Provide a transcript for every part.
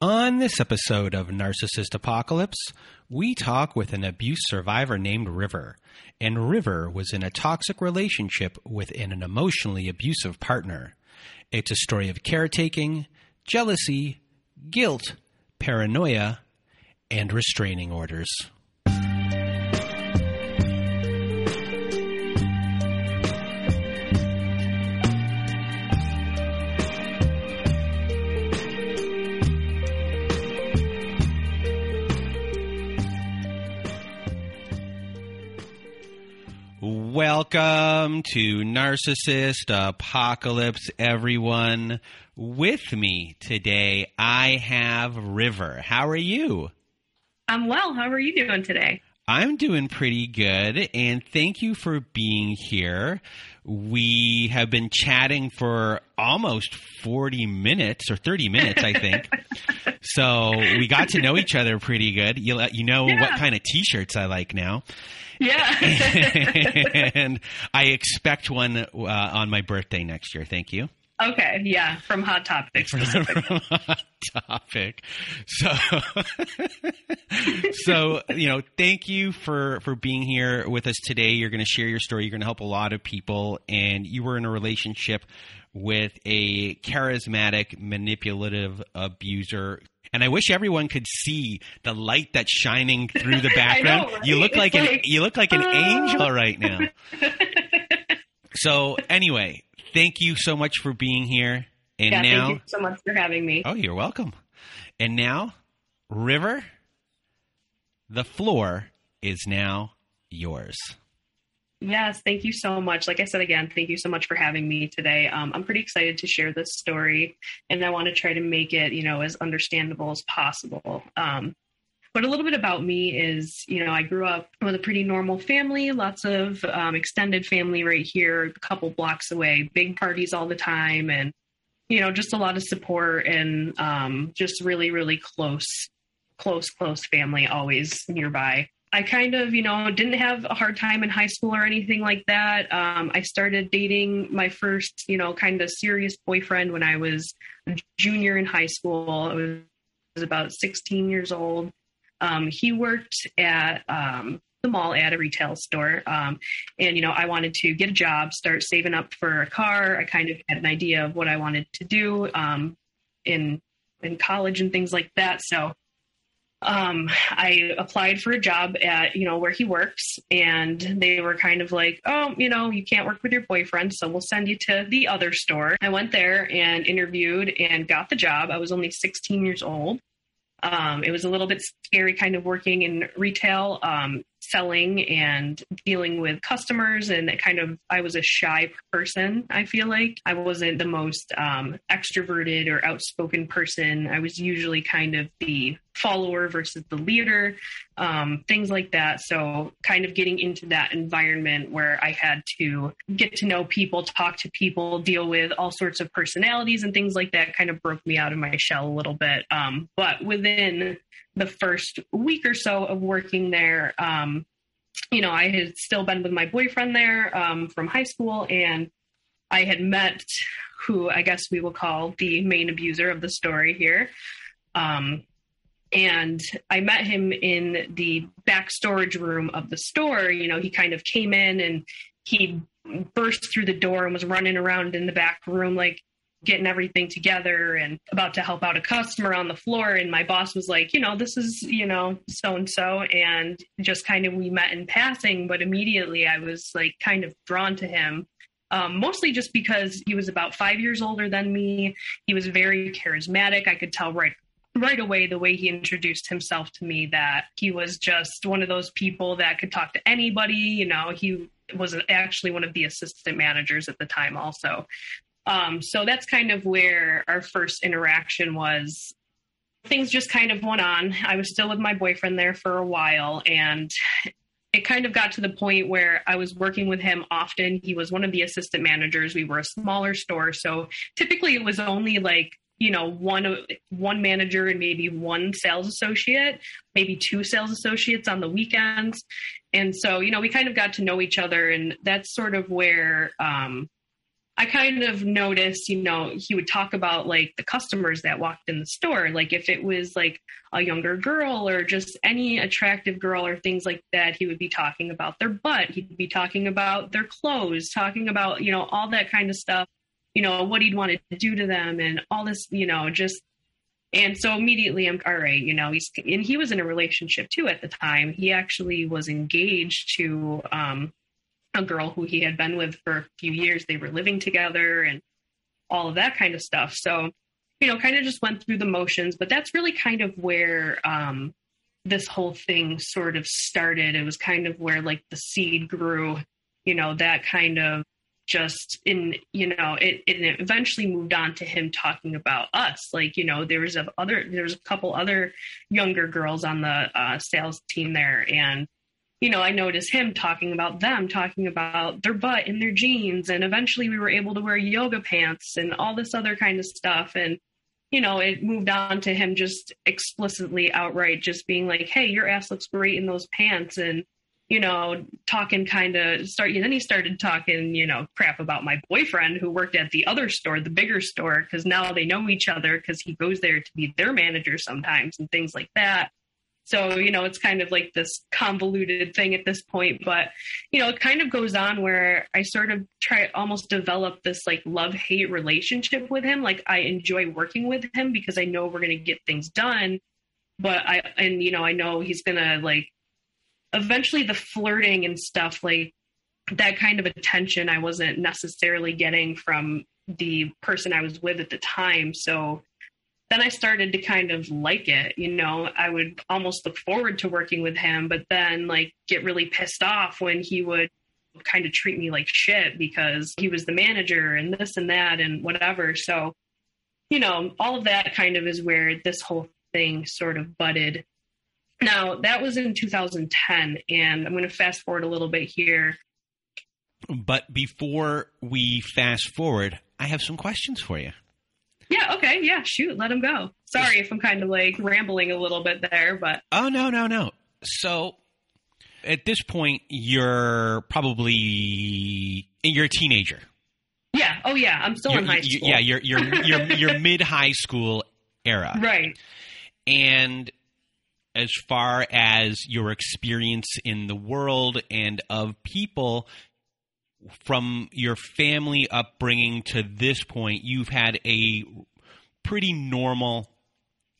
On this episode of Narcissist Apocalypse, we talk with an abuse survivor named River. And River was in a toxic relationship with an emotionally abusive partner. It's a story of caretaking, jealousy, guilt, paranoia, and restraining orders. Welcome to Narcissist Apocalypse, everyone. With me today, I have River. How are you? I'm well. How are you doing today? I'm doing pretty good, and thank you for being here. We have been chatting for almost 40 minutes or 30 minutes, I think. so we got to know each other pretty good. You, you know Yeah. what kind of t shirts I like now. Yeah. and I expect one uh, on my birthday next year. Thank you. okay. Yeah. From Hot Topics. topic. So, so you know, thank you for for being here with us today. You're going to share your story. You're going to help a lot of people, and you were in a relationship with a charismatic, manipulative abuser. And I wish everyone could see the light that's shining through the I know, background. right? You look like It's an you look like an uh. angel right now. So anyway, thank you so much for being here. And yeah. now, Thank you so much for having me. oh, you're welcome. And now, River, the floor is now yours. Yes. Thank you so much. Like I said again, thank you so much for having me today. Um, I'm pretty excited to share this story, and I want to try to make it, you know, as understandable as possible. Um, but a little bit about me is, you know, I grew up with a pretty normal family, lots of um, extended family right here, a couple blocks away, big parties all the time, and you know, just a lot of support and um, just really, really close, close, close family always nearby. I kind of, you know, didn't have a hard time in high school or anything like that. Um, I started dating my first, you know, kind of serious boyfriend when I was a junior in high school. I was about 16 years old. Um, he worked at um, the mall at a retail store. Um, and, you know, I wanted to get a job, start saving up for a car. I kind of had an idea of what I wanted to do um, in in college and things like that. So um, I applied for a job at, you know, where he works and they were kind of like, oh, you know, you can't work with your boyfriend, so we'll send you to the other store. I went there and interviewed and got the job. I was only 16 years old. Um, it was a little bit scary kind of working in retail, um, selling and dealing with customers. And it kind of, I was a shy person, I feel like. I wasn't the most um, extroverted or outspoken person. I was usually kind of the follower versus the leader, um, things like that. So, kind of getting into that environment where I had to get to know people, talk to people, deal with all sorts of personalities and things like that kind of broke me out of my shell a little bit. Um, but within the first week or so of working there, um, you know, I had still been with my boyfriend there um, from high school, and I had met who I guess we will call the main abuser of the story here. Um, and I met him in the back storage room of the store. You know, he kind of came in and he burst through the door and was running around in the back room like getting everything together and about to help out a customer on the floor. And my boss was like, you know, this is, you know, so and so. And just kind of we met in passing, but immediately I was like kind of drawn to him. Um, mostly just because he was about five years older than me. He was very charismatic. I could tell right right away the way he introduced himself to me that he was just one of those people that could talk to anybody you know he was actually one of the assistant managers at the time also um, so that's kind of where our first interaction was things just kind of went on i was still with my boyfriend there for a while and it kind of got to the point where I was working with him often. He was one of the assistant managers. We were a smaller store. So typically it was only like you know one one manager and maybe one sales associate maybe two sales associates on the weekends and so you know we kind of got to know each other and that's sort of where um, i kind of noticed you know he would talk about like the customers that walked in the store like if it was like a younger girl or just any attractive girl or things like that he would be talking about their butt he'd be talking about their clothes talking about you know all that kind of stuff you know, what he'd wanted to do to them and all this, you know, just and so immediately I'm all right, you know, he's and he was in a relationship too at the time. He actually was engaged to um a girl who he had been with for a few years. They were living together and all of that kind of stuff. So, you know, kind of just went through the motions, but that's really kind of where um this whole thing sort of started. It was kind of where like the seed grew, you know, that kind of just in you know it, it eventually moved on to him talking about us like you know there was a other there was a couple other younger girls on the uh, sales team there and you know i noticed him talking about them talking about their butt and their jeans and eventually we were able to wear yoga pants and all this other kind of stuff and you know it moved on to him just explicitly outright just being like hey your ass looks great in those pants and you know, talking kind of start. And then he started talking, you know, crap about my boyfriend who worked at the other store, the bigger store, because now they know each other because he goes there to be their manager sometimes and things like that. So, you know, it's kind of like this convoluted thing at this point, but, you know, it kind of goes on where I sort of try almost develop this like love hate relationship with him. Like I enjoy working with him because I know we're going to get things done. But I, and, you know, I know he's going to like eventually the flirting and stuff like that kind of attention I wasn't necessarily getting from the person I was with at the time. So then I started to kind of like it. You know, I would almost look forward to working with him, but then like get really pissed off when he would kind of treat me like shit because he was the manager and this and that and whatever. So, you know, all of that kind of is where this whole thing sort of budded now, that was in 2010, and I'm going to fast forward a little bit here. But before we fast forward, I have some questions for you. Yeah, okay. Yeah, shoot, let him go. Sorry if I'm kind of like rambling a little bit there, but. Oh, no, no, no. So at this point, you're probably. You're a teenager. Yeah. Oh, yeah. I'm still you're, in high school. Yeah, you're you're you're, you're mid high school era. Right. And as far as your experience in the world and of people from your family upbringing to this point, you've had a pretty normal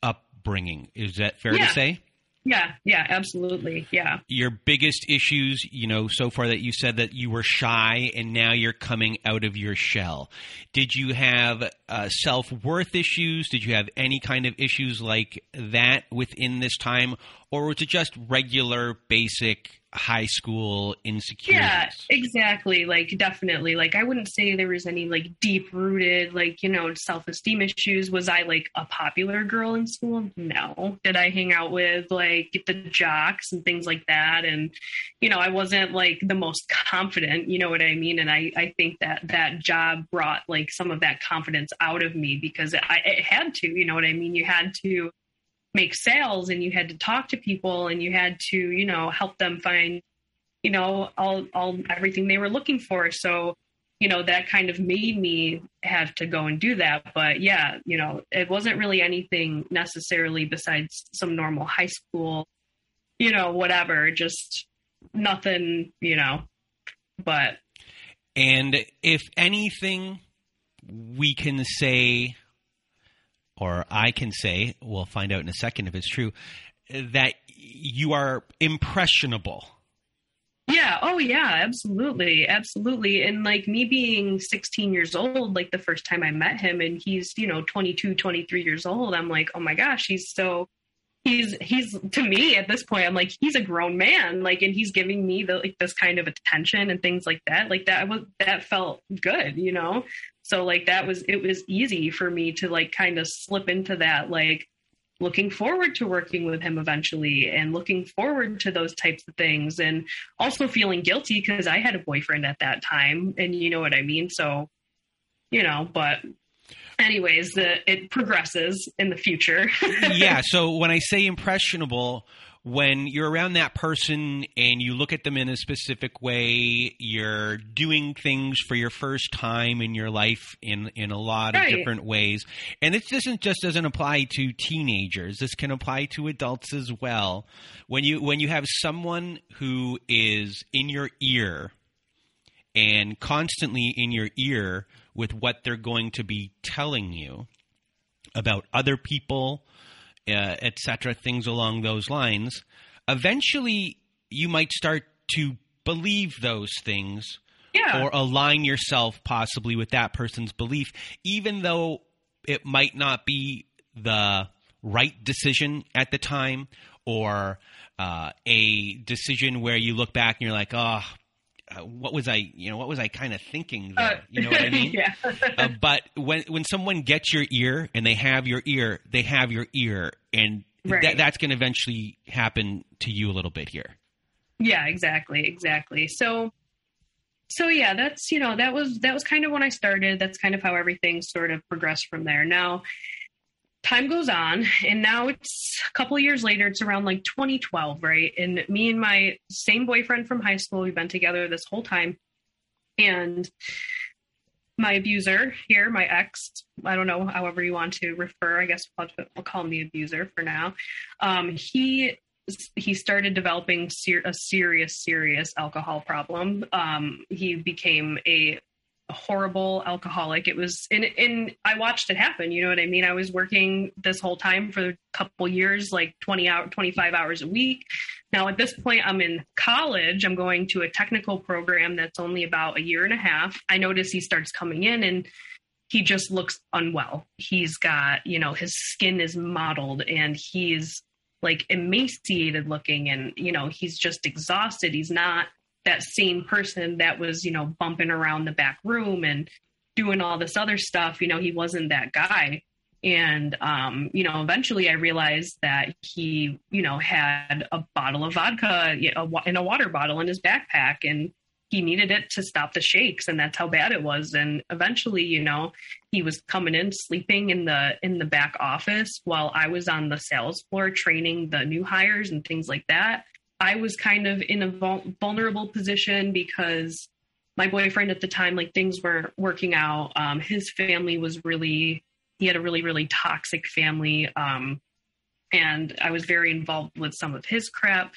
upbringing. Is that fair yeah. to say? Yeah, yeah, absolutely. Yeah. Your biggest issues, you know, so far that you said that you were shy and now you're coming out of your shell. Did you have uh, self worth issues? Did you have any kind of issues like that within this time? Or was it just regular, basic high school insecurities. Yeah, exactly. Like definitely. Like I wouldn't say there was any like deep rooted like, you know, self-esteem issues. Was I like a popular girl in school? No. Did I hang out with like the jocks and things like that and you know, I wasn't like the most confident, you know what I mean? And I I think that that job brought like some of that confidence out of me because I it had to, you know what I mean? You had to make sales and you had to talk to people and you had to you know help them find you know all all everything they were looking for. So you know that kind of made me have to go and do that. But yeah you know it wasn't really anything necessarily besides some normal high school you know whatever just nothing you know. But and if anything we can say, or I can say, we'll find out in a second if it's true, that you are impressionable. Yeah. Oh, yeah. Absolutely. Absolutely. And like me being 16 years old, like the first time I met him, and he's, you know, 22, 23 years old, I'm like, oh my gosh, he's so he's he's to me at this point i'm like he's a grown man like and he's giving me the like this kind of attention and things like that like that was that felt good you know so like that was it was easy for me to like kind of slip into that like looking forward to working with him eventually and looking forward to those types of things and also feeling guilty because I had a boyfriend at that time and you know what I mean so you know but anyways, the, it progresses in the future. yeah. So when I say impressionable, when you're around that person and you look at them in a specific way, you're doing things for your first time in your life in in a lot of Right. different ways. And it doesn't just doesn't apply to teenagers. This can apply to adults as well. When you when you have someone who is in your ear and constantly in your ear with what they're going to be telling you about other people, uh, etc., things along those lines, eventually you might start to believe those things yeah. or align yourself possibly with that person's belief, even though it might not be the right decision at the time or uh, a decision where you look back and you're like, oh, uh, what was I, you know, what was I kind of thinking there? Uh, you know what I mean? yeah. uh, but when when someone gets your ear and they have your ear, they have your ear, and Right. that that's going to eventually happen to you a little bit here. yeah exactly exactly so so yeah that's you know that was that was kind of when i started that's kind of how everything sort of progressed from there now time goes on and now it's a couple years later it's around like 2012 right? And me and my same boyfriend from high school we've been together this whole time. And my abuser here my ex i don't know however you want to refer i guess i'll, I'll call him the abuser for now. Um, he he started developing ser- a serious, serious alcohol problem. Um, he became a horrible alcoholic. It was, and, and I watched it happen. You know what I mean? I was working this whole time for a couple years, like 20 hour, 25 hours a week. Now at this point, I'm in college. I'm going to a technical program that's only about a year and a half. I notice he starts coming in and he just looks unwell. He's got, you know, his skin is mottled and he's like emaciated looking and you know he's just exhausted he's not that same person that was you know bumping around the back room and doing all this other stuff you know he wasn't that guy. And um you know eventually i realized that he you know had a bottle of vodka in a water bottle in his backpack and he needed it to stop the shakes and that's how bad it was. And eventually you know he was coming in sleeping in the in the back office while i was on the sales floor training the new hires and things like that i was kind of in a vul- vulnerable position because my boyfriend at the time like things weren't working out um, his family was really he had a really really toxic family um, and i was very involved with some of his crap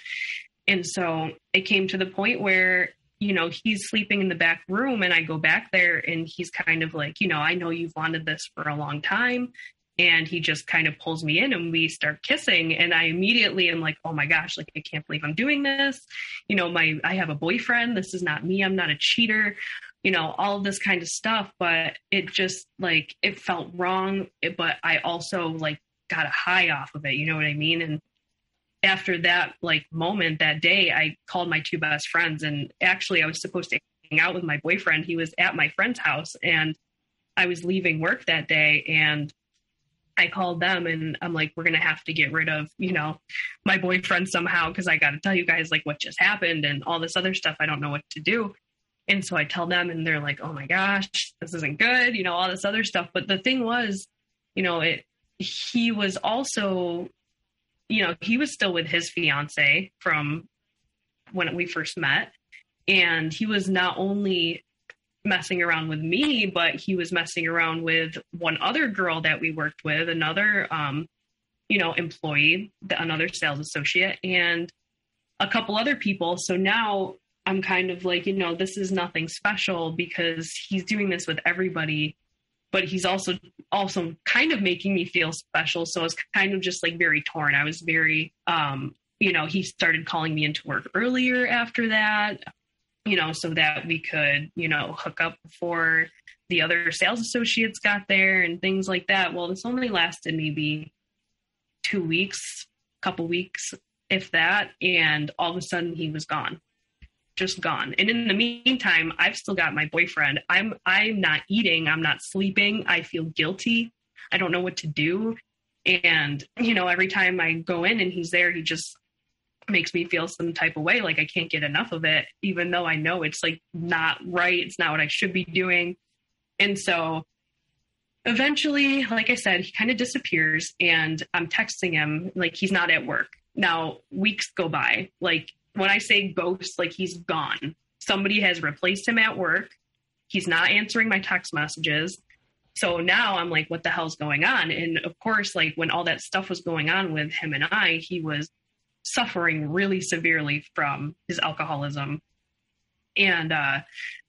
and so it came to the point where you know, he's sleeping in the back room and I go back there and he's kind of like, you know, I know you've wanted this for a long time. And he just kind of pulls me in and we start kissing. And I immediately am like, oh my gosh, like, I can't believe I'm doing this. You know, my, I have a boyfriend. This is not me. I'm not a cheater, you know, all this kind of stuff. But it just like, it felt wrong. But I also like got a high off of it. You know what I mean? And after that like moment that day i called my two best friends and actually i was supposed to hang out with my boyfriend he was at my friend's house and i was leaving work that day and i called them and i'm like we're gonna have to get rid of you know my boyfriend somehow because i gotta tell you guys like what just happened and all this other stuff. I don't know what to do. And so i tell them and they're like oh my gosh this isn't good you know all this other stuff. But the thing was you know it he was also you know, he was still with his fiance from when we first met. And he was not only messing around with me, but he was messing around with one other girl that we worked with, another, um, you know, employee, another sales associate, and a couple other people. So now I'm kind of like, you know, this is nothing special because he's doing this with everybody but he's also also kind of making me feel special. So I was kind of just like very torn. I was very um, you know, he started calling me into work earlier after that, you know, so that we could, you know, hook up before the other sales associates got there and things like that. Well, this only lasted maybe two weeks, couple weeks, if that. And all of a sudden he was gone just gone. And in the meantime, I've still got my boyfriend. I'm I'm not eating, I'm not sleeping. I feel guilty. I don't know what to do. And you know, every time I go in and he's there, he just makes me feel some type of way like I can't get enough of it even though I know it's like not right, it's not what I should be doing. And so eventually, like I said, he kind of disappears and I'm texting him like he's not at work. Now, weeks go by. Like when I say ghost, like he's gone. Somebody has replaced him at work. He's not answering my text messages. So now I'm like, what the hell's going on? And of course, like when all that stuff was going on with him and I, he was suffering really severely from his alcoholism. And uh,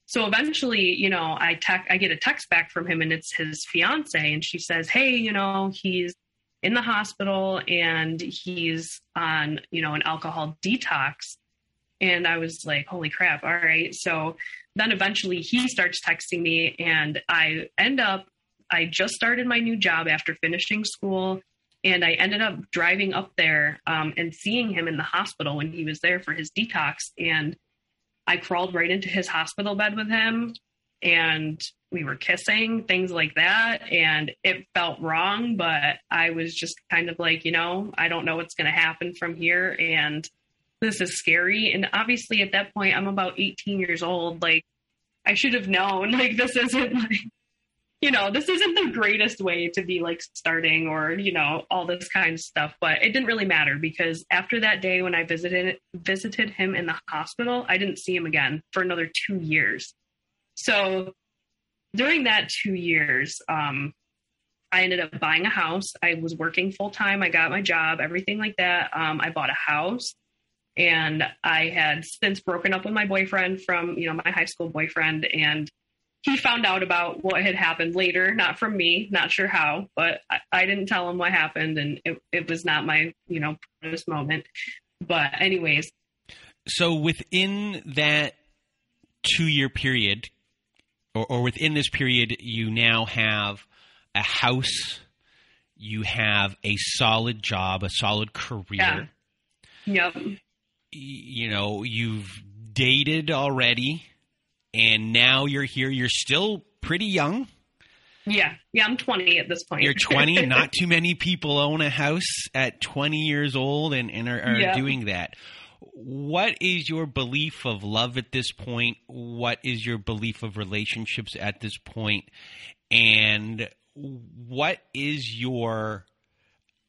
so eventually, you know, I tech, I get a text back from him and it's his fiance and she says, "Hey, you know, he's in the hospital and he's on, you know, an alcohol detox. And I was like, holy crap. All right. So then eventually he starts texting me and I end up, I just started my new job after finishing school. And I ended up driving up there um, and seeing him in the hospital when he was there for his detox. And I crawled right into his hospital bed with him and we were kissing, things like that. And it felt wrong, but I was just kind of like, you know, I don't know what's going to happen from here. And this is scary. And obviously, at that point, I'm about 18 years old. Like, I should have known, like, this isn't like, you know, this isn't the greatest way to be like starting or, you know, all this kind of stuff. But it didn't really matter because after that day when I visited visited him in the hospital, I didn't see him again for another two years. So during that two years, um, I ended up buying a house. I was working full time. I got my job, everything like that. Um, I bought a house and I had since broken up with my boyfriend from, you know, my high school boyfriend. And he found out about what had happened later, not from me, not sure how, but I, I didn't tell him what happened. And it, it was not my, you know, proudest moment. But, anyways. So within that two year period, or, or within this period, you now have a house, you have a solid job, a solid career. Yeah. Yep. You know, you've dated already, and now you're here. You're still pretty young. Yeah. Yeah, I'm 20 at this point. You're 20. Not too many people own a house at 20 years old and, and are, are yeah. doing that what is your belief of love at this point? What is your belief of relationships at this point? And what is your,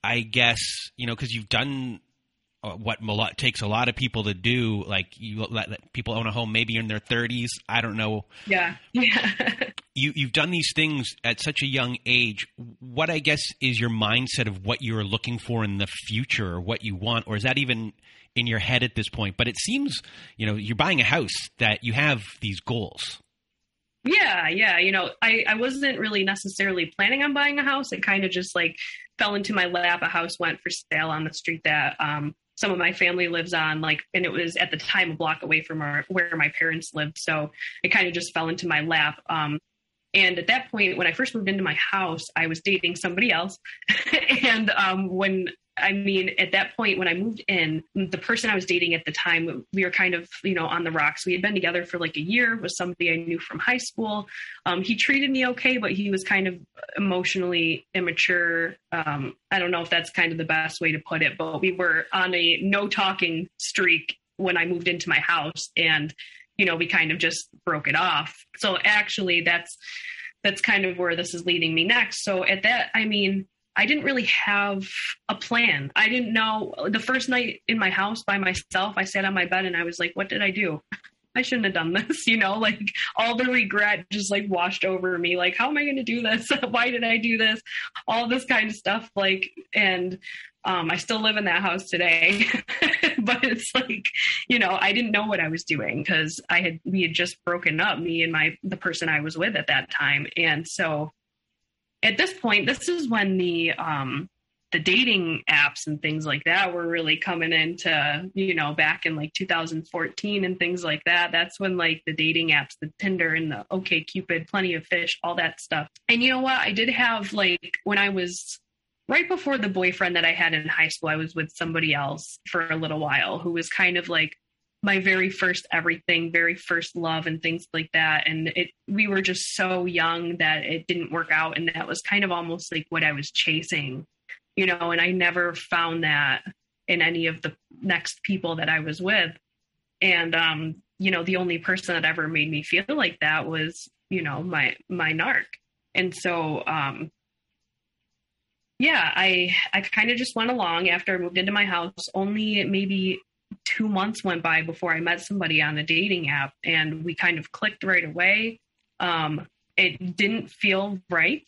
I guess, you know, because you've done what takes a lot of people to do. Like you let people own a home, maybe in their 30s. I don't know. Yeah, yeah. you you've done these things at such a young age. What I guess is your mindset of what you're looking for in the future, or what you want, or is that even in your head at this point, but it seems, you know, you're buying a house that you have these goals. Yeah, yeah. You know, I, I wasn't really necessarily planning on buying a house. It kind of just like fell into my lap. A house went for sale on the street that um, some of my family lives on, like, and it was at the time a block away from our, where my parents lived. So it kind of just fell into my lap. Um, and at that point, when I first moved into my house, I was dating somebody else. and um, when I mean, at that point, when I moved in, the person I was dating at the time, we were kind of, you know, on the rocks. We had been together for like a year with somebody I knew from high school. Um, he treated me okay, but he was kind of emotionally immature. Um, I don't know if that's kind of the best way to put it, but we were on a no talking streak when I moved into my house. And, you know, we kind of just broke it off. So actually, that's that's kind of where this is leading me next. So at that, I mean, I didn't really have a plan. I didn't know the first night in my house by myself, I sat on my bed and I was like, what did I do? I shouldn't have done this, you know, like all the regret just like washed over me. Like, how am I going to do this? Why did I do this? All this kind of stuff. Like, and um, I still live in that house today, but it's like, you know, I didn't know what I was doing because I had, we had just broken up, me and my, the person I was with at that time. And so at this point, this is when the um, the dating apps and things like that were really coming into, you know, back in like 2014 and things like that. That's when like the dating apps, the Tinder and the OK Cupid, Plenty of Fish, all that stuff. And you know what? I did have like when I was right before the boyfriend that I had in high school, I was with somebody else for a little while who was kind of like my very first everything, very first love and things like that. And it we were just so young that it didn't work out. And that was kind of almost like what I was chasing you know, and I never found that in any of the next people that I was with. And um, you know, the only person that ever made me feel like that was, you know, my my narc. And so um yeah, I I kind of just went along after I moved into my house. Only maybe two months went by before I met somebody on a dating app and we kind of clicked right away. Um, it didn't feel right,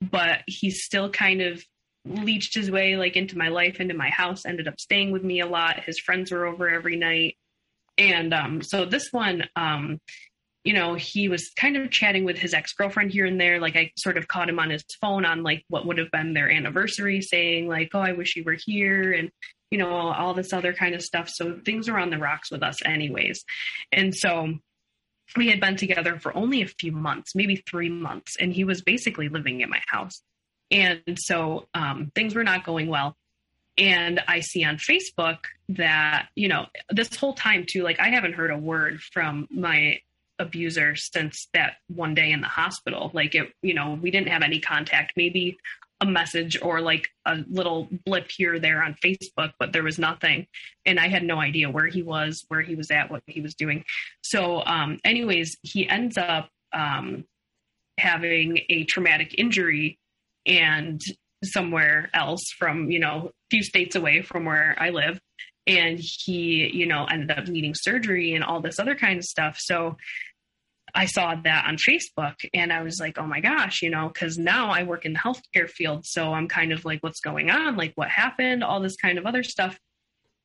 but he still kind of leached his way like into my life, into my house, ended up staying with me a lot. His friends were over every night. And um, so this one, um, you know, he was kind of chatting with his ex girlfriend here and there. Like I sort of caught him on his phone on like what would have been their anniversary, saying like, "Oh, I wish you were here," and you know, all this other kind of stuff. So things were on the rocks with us, anyways. And so we had been together for only a few months, maybe three months, and he was basically living in my house. And so um, things were not going well. And I see on Facebook that, you know, this whole time too, like I haven't heard a word from my abuser since that one day in the hospital. Like it, you know, we didn't have any contact, maybe a message or like a little blip here or there on Facebook, but there was nothing. And I had no idea where he was, where he was at, what he was doing. So, um, anyways, he ends up um, having a traumatic injury and somewhere else from, you know, a few states away from where I live. And he, you know, ended up needing surgery and all this other kind of stuff. So I saw that on Facebook and I was like, oh my gosh, you know, because now I work in the healthcare field. So I'm kind of like, what's going on? Like, what happened? All this kind of other stuff.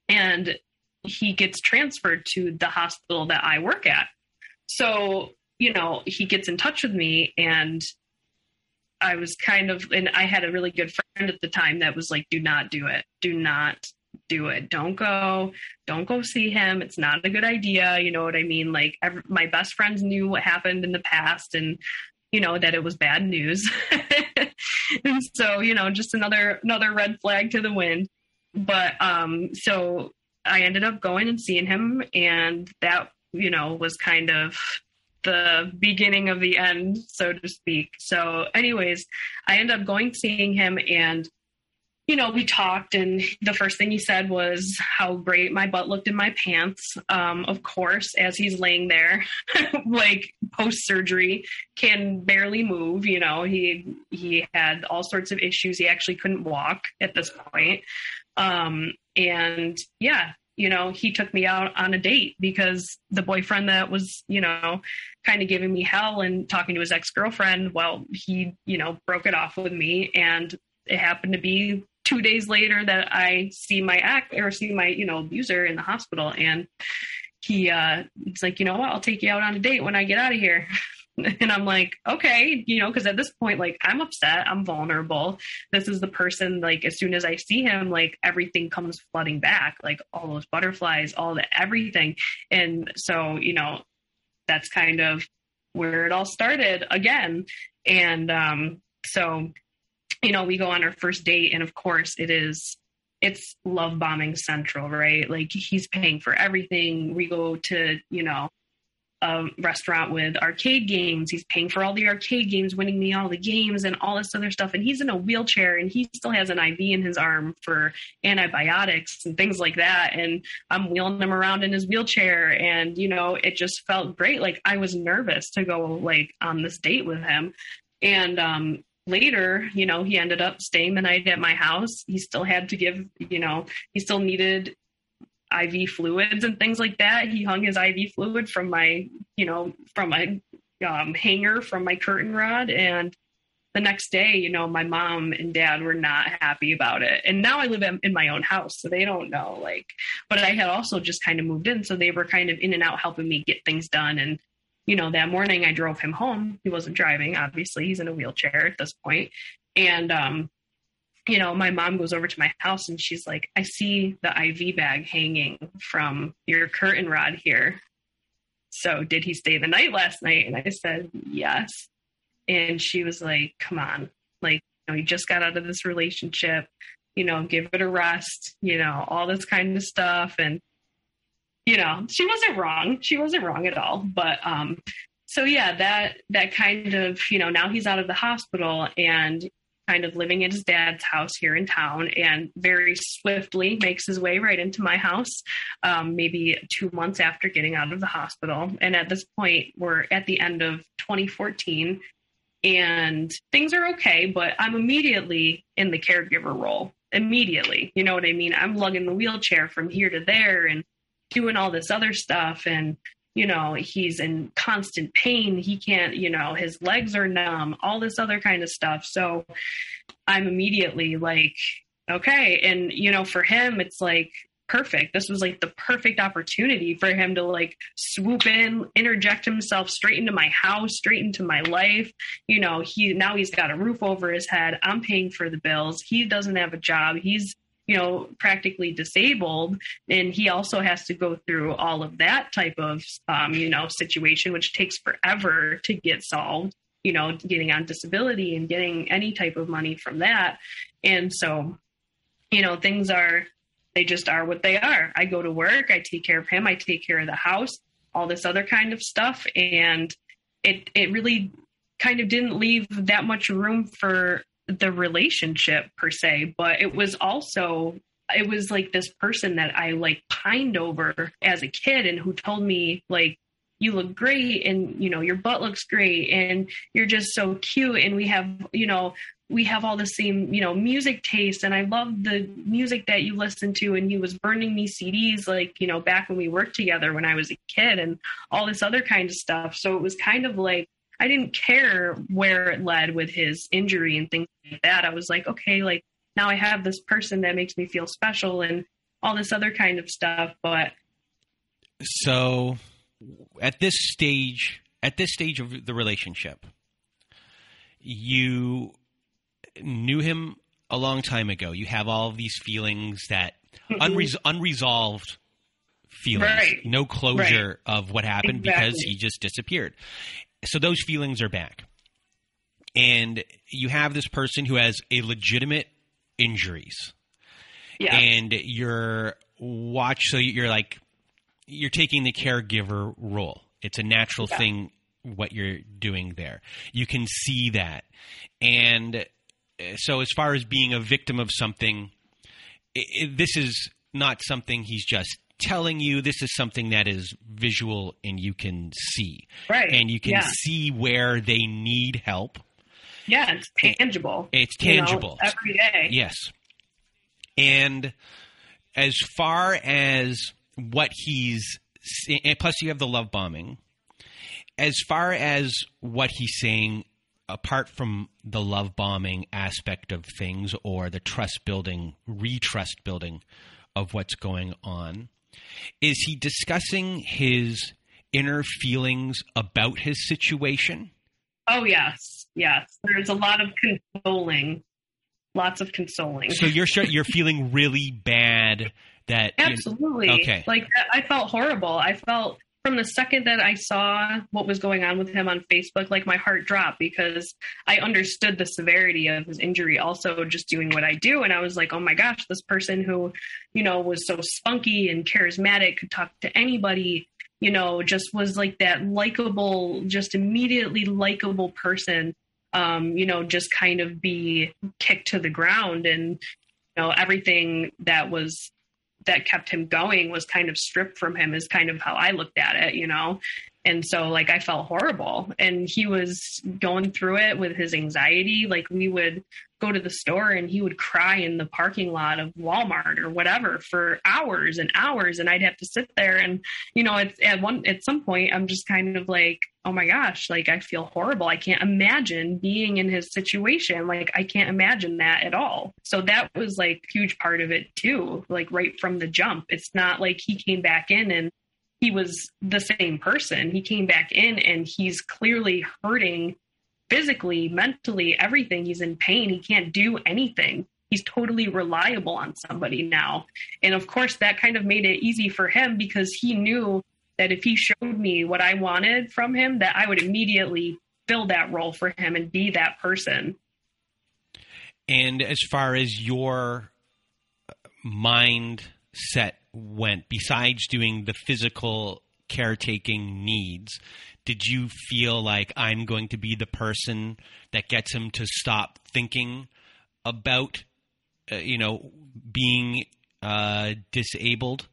And he gets transferred to the hospital that I work at. So, you know, he gets in touch with me and I was kind of, and I had a really good friend at the time that was like, do not do it. Do not do it. Don't go. Don't go see him. It's not a good idea. You know what I mean? Like, every, my best friends knew what happened in the past and, you know, that it was bad news. and so, you know, just another, another red flag to the wind. But, um, so I ended up going and seeing him and that, you know, was kind of the beginning of the end, so to speak. So, anyways, I ended up going seeing him and you know, we talked, and the first thing he said was how great my butt looked in my pants. Um, of course, as he's laying there, like post surgery, can barely move. You know, he he had all sorts of issues. He actually couldn't walk at this point. Um, and yeah, you know, he took me out on a date because the boyfriend that was, you know, kind of giving me hell and talking to his ex girlfriend, well, he, you know, broke it off with me. And it happened to be two days later that I see my ex or see my, you know, abuser in the hospital. And he, uh, it's like, you know what, I'll take you out on a date when I get out of here. and I'm like, okay, you know, because at this point, like, I'm upset, I'm vulnerable. This is the person, like, as soon as I see him, like, everything comes flooding back, like, all those butterflies, all the everything. And so, you know, that's kind of where it all started again. And um, so, you know, we go on our first date, and of course, it is it's love bombing central, right? Like he's paying for everything. We go to, you know, a restaurant with arcade games. He's paying for all the arcade games, winning me all the games and all this other stuff. And he's in a wheelchair and he still has an IV in his arm for antibiotics and things like that. And I'm wheeling him around in his wheelchair. And, you know, it just felt great. Like I was nervous to go like on this date with him. And, um, later, you know, he ended up staying the night at my house. He still had to give, you know, he still needed IV fluids and things like that. He hung his IV fluid from my, you know, from my um, hanger from my curtain rod. And the next day, you know, my mom and dad were not happy about it. And now I live in my own house, so they don't know. Like, but I had also just kind of moved in, so they were kind of in and out helping me get things done. And you know, that morning I drove him home. He wasn't driving, obviously, he's in a wheelchair at this point. And, um, you know, my mom goes over to my house and she's like, I see the IV bag hanging from your curtain rod here. So, did he stay the night last night? And I said, Yes. And she was like, Come on. Like, you know, he just got out of this relationship, you know, give it a rest, you know, all this kind of stuff. And, you know, she wasn't wrong. She wasn't wrong at all. But um, so yeah, that that kind of, you know, now he's out of the hospital and kind of living at his dad's house here in town and very swiftly makes his way right into my house um, maybe two months after getting out of the hospital and at this point we're at the end of 2014 and things are okay but i'm immediately in the caregiver role immediately you know what i mean i'm lugging the wheelchair from here to there and doing all this other stuff and you know he's in constant pain. He can't you know his legs are numb all this other kind of stuff. So i'm immediately like okay. And you know for him it's like perfect. This was like the perfect opportunity for him to like swoop in interject himself straight into my house straight into my life. You know he now he's got a roof over his head. I'm paying for the bills. He doesn't have a job. He's you know, practically disabled. And he also has to go through all of that type of, um, you know, situation, which takes forever to get solved, you know, getting on disability and getting any type of money from that. And so, you know, things are, they just are what they are. I go to work, I take care of him, I take care of the house, all this other kind of stuff. And it, it really kind of didn't leave that much room for the relationship per se, but it was also it was like this person that I like pined over as a kid and who told me like you look great and you know your butt looks great and you're just so cute and we have you know we have all the same you know music taste and i love the music that you listen to and he was burning me cds like you know back when we worked together when i was a kid and all this other kind of stuff. So it was kind of like I didn't care where it led with his injury and things like that. I was like, okay, like now I have this person that makes me feel special and all this other kind of stuff. But so at this stage, at this stage of the relationship, you knew him a long time ago. You have all of these feelings that mm-hmm. unres- unresolved feelings, right. no closure right. of what happened exactly. because he just disappeared so those feelings are back. And you have this person who has a legitimate injuries. Yeah. And you're watch so you're like you're taking the caregiver role. It's a natural yeah. thing what you're doing there. You can see that. And uh, so as far as being a victim of something it, it, this is not something he's just telling you this is something that is visual and you can see. Right. And you can yeah. see where they need help. Yeah, it's tangible. It's tangible. You know, every day. Yes. And as far as what he's and plus you have the love bombing. As far as what he's saying apart from the love bombing aspect of things or the trust building, retrust building of what's going on, is he discussing his inner feelings about his situation? Oh, yes. Yes. There's a lot of consoling. Lots of consoling. So you're you're feeling really bad that Absolutely. Okay. Like I felt horrible. I felt from the second that I saw what was going on with him on Facebook, like my heart dropped because I understood the severity of his injury, also just doing what I do. And I was like, oh my gosh, this person who, you know, was so spunky and charismatic, could talk to anybody, you know, just was like that likable, just immediately likable person, um, you know, just kind of be kicked to the ground and, you know, everything that was that kept him going was kind of stripped from him is kind of how I looked at it, you know. And so like I felt horrible. And he was going through it with his anxiety. Like we would go to the store and he would cry in the parking lot of Walmart or whatever for hours and hours. And I'd have to sit there and you know it's at one at some point I'm just kind of like oh my gosh like I feel horrible. I can't imagine being in his situation. Like I can't imagine that at all. So that was like huge part of it too like right from the jump. It's not like he came back in and he was the same person. He came back in and he's clearly hurting physically, mentally, everything. He's in pain. He can't do anything. He's totally reliable on somebody now. And of course, that kind of made it easy for him because he knew that if he showed me what I wanted from him, that I would immediately fill that role for him and be that person. And as far as your mindset went, besides doing the physical caretaking needs, did you feel like I'm going to be the person that gets him to stop thinking about, uh, you know, being uh, disabled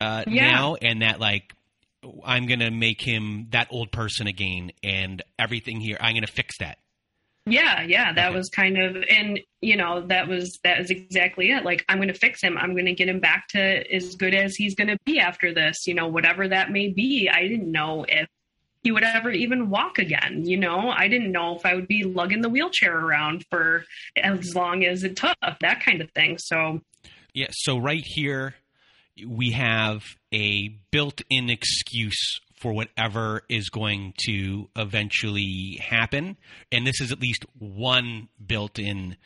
uh, yeah. now, and that like I'm going to make him that old person again, and everything here, I'm going to fix that. Yeah, yeah, that okay. was kind of, and you know, that was that is exactly it. Like, I'm going to fix him. I'm going to get him back to as good as he's going to be after this. You know, whatever that may be. I didn't know if he would ever even walk again. You know, I didn't know if I would be lugging the wheelchair around for as long as it took. That kind of thing. So, yeah. So right here, we have a built-in excuse for whatever is going to eventually happen. And this is at least one built in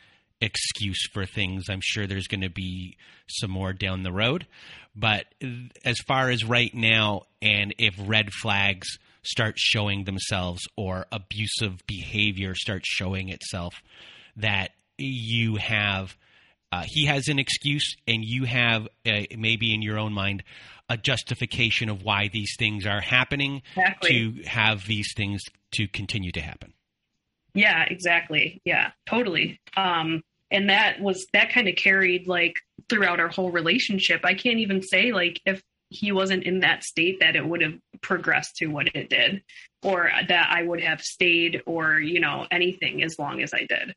excuse for things. I'm sure there's going to be some more down the road. But as far as right now, and if red flags start showing themselves or abusive behavior starts showing itself, that you have. Uh, he has an excuse, and you have uh, maybe in your own mind a justification of why these things are happening exactly. to have these things to continue to happen. Yeah, exactly. Yeah, totally. Um, and that was that kind of carried like throughout our whole relationship. I can't even say like if he wasn't in that state that it would have progressed to what it did or that I would have stayed or, you know, anything as long as I did.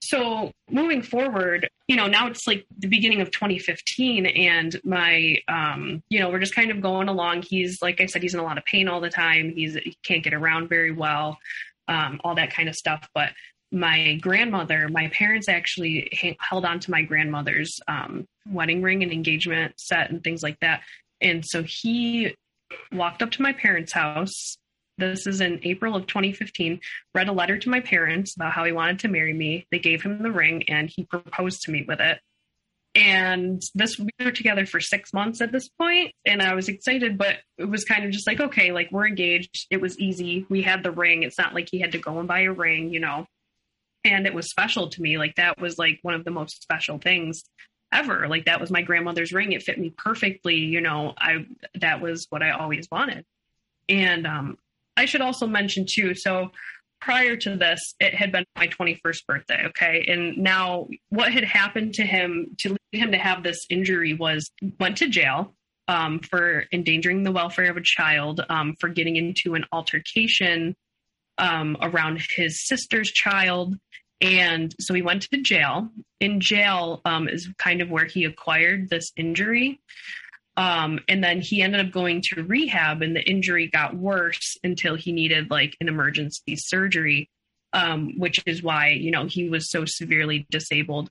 So moving forward, you know, now it's like the beginning of 2015 and my, um, you know, we're just kind of going along. He's, like I said, he's in a lot of pain all the time. He's, he can't get around very well, um, all that kind of stuff. But my grandmother, my parents actually held on to my grandmother's, um, wedding ring and engagement set and things like that. And so he walked up to my parents' house this is in April of 2015, read a letter to my parents about how he wanted to marry me. They gave him the ring and he proposed to me with it. And this we were together for six months at this point, and I was excited, but it was kind of just like, okay, like we're engaged. It was easy. We had the ring. It's not like he had to go and buy a ring, you know. And it was special to me. Like that was like one of the most special things ever. Like that was my grandmother's ring. It fit me perfectly, you know. I that was what I always wanted. And um I should also mention too. So prior to this, it had been my 21st birthday. Okay. And now what had happened to him to lead him to have this injury was went to jail um, for endangering the welfare of a child, um, for getting into an altercation um, around his sister's child. And so he went to jail. In jail um, is kind of where he acquired this injury. Um, and then he ended up going to rehab, and the injury got worse until he needed like an emergency surgery, um, which is why you know he was so severely disabled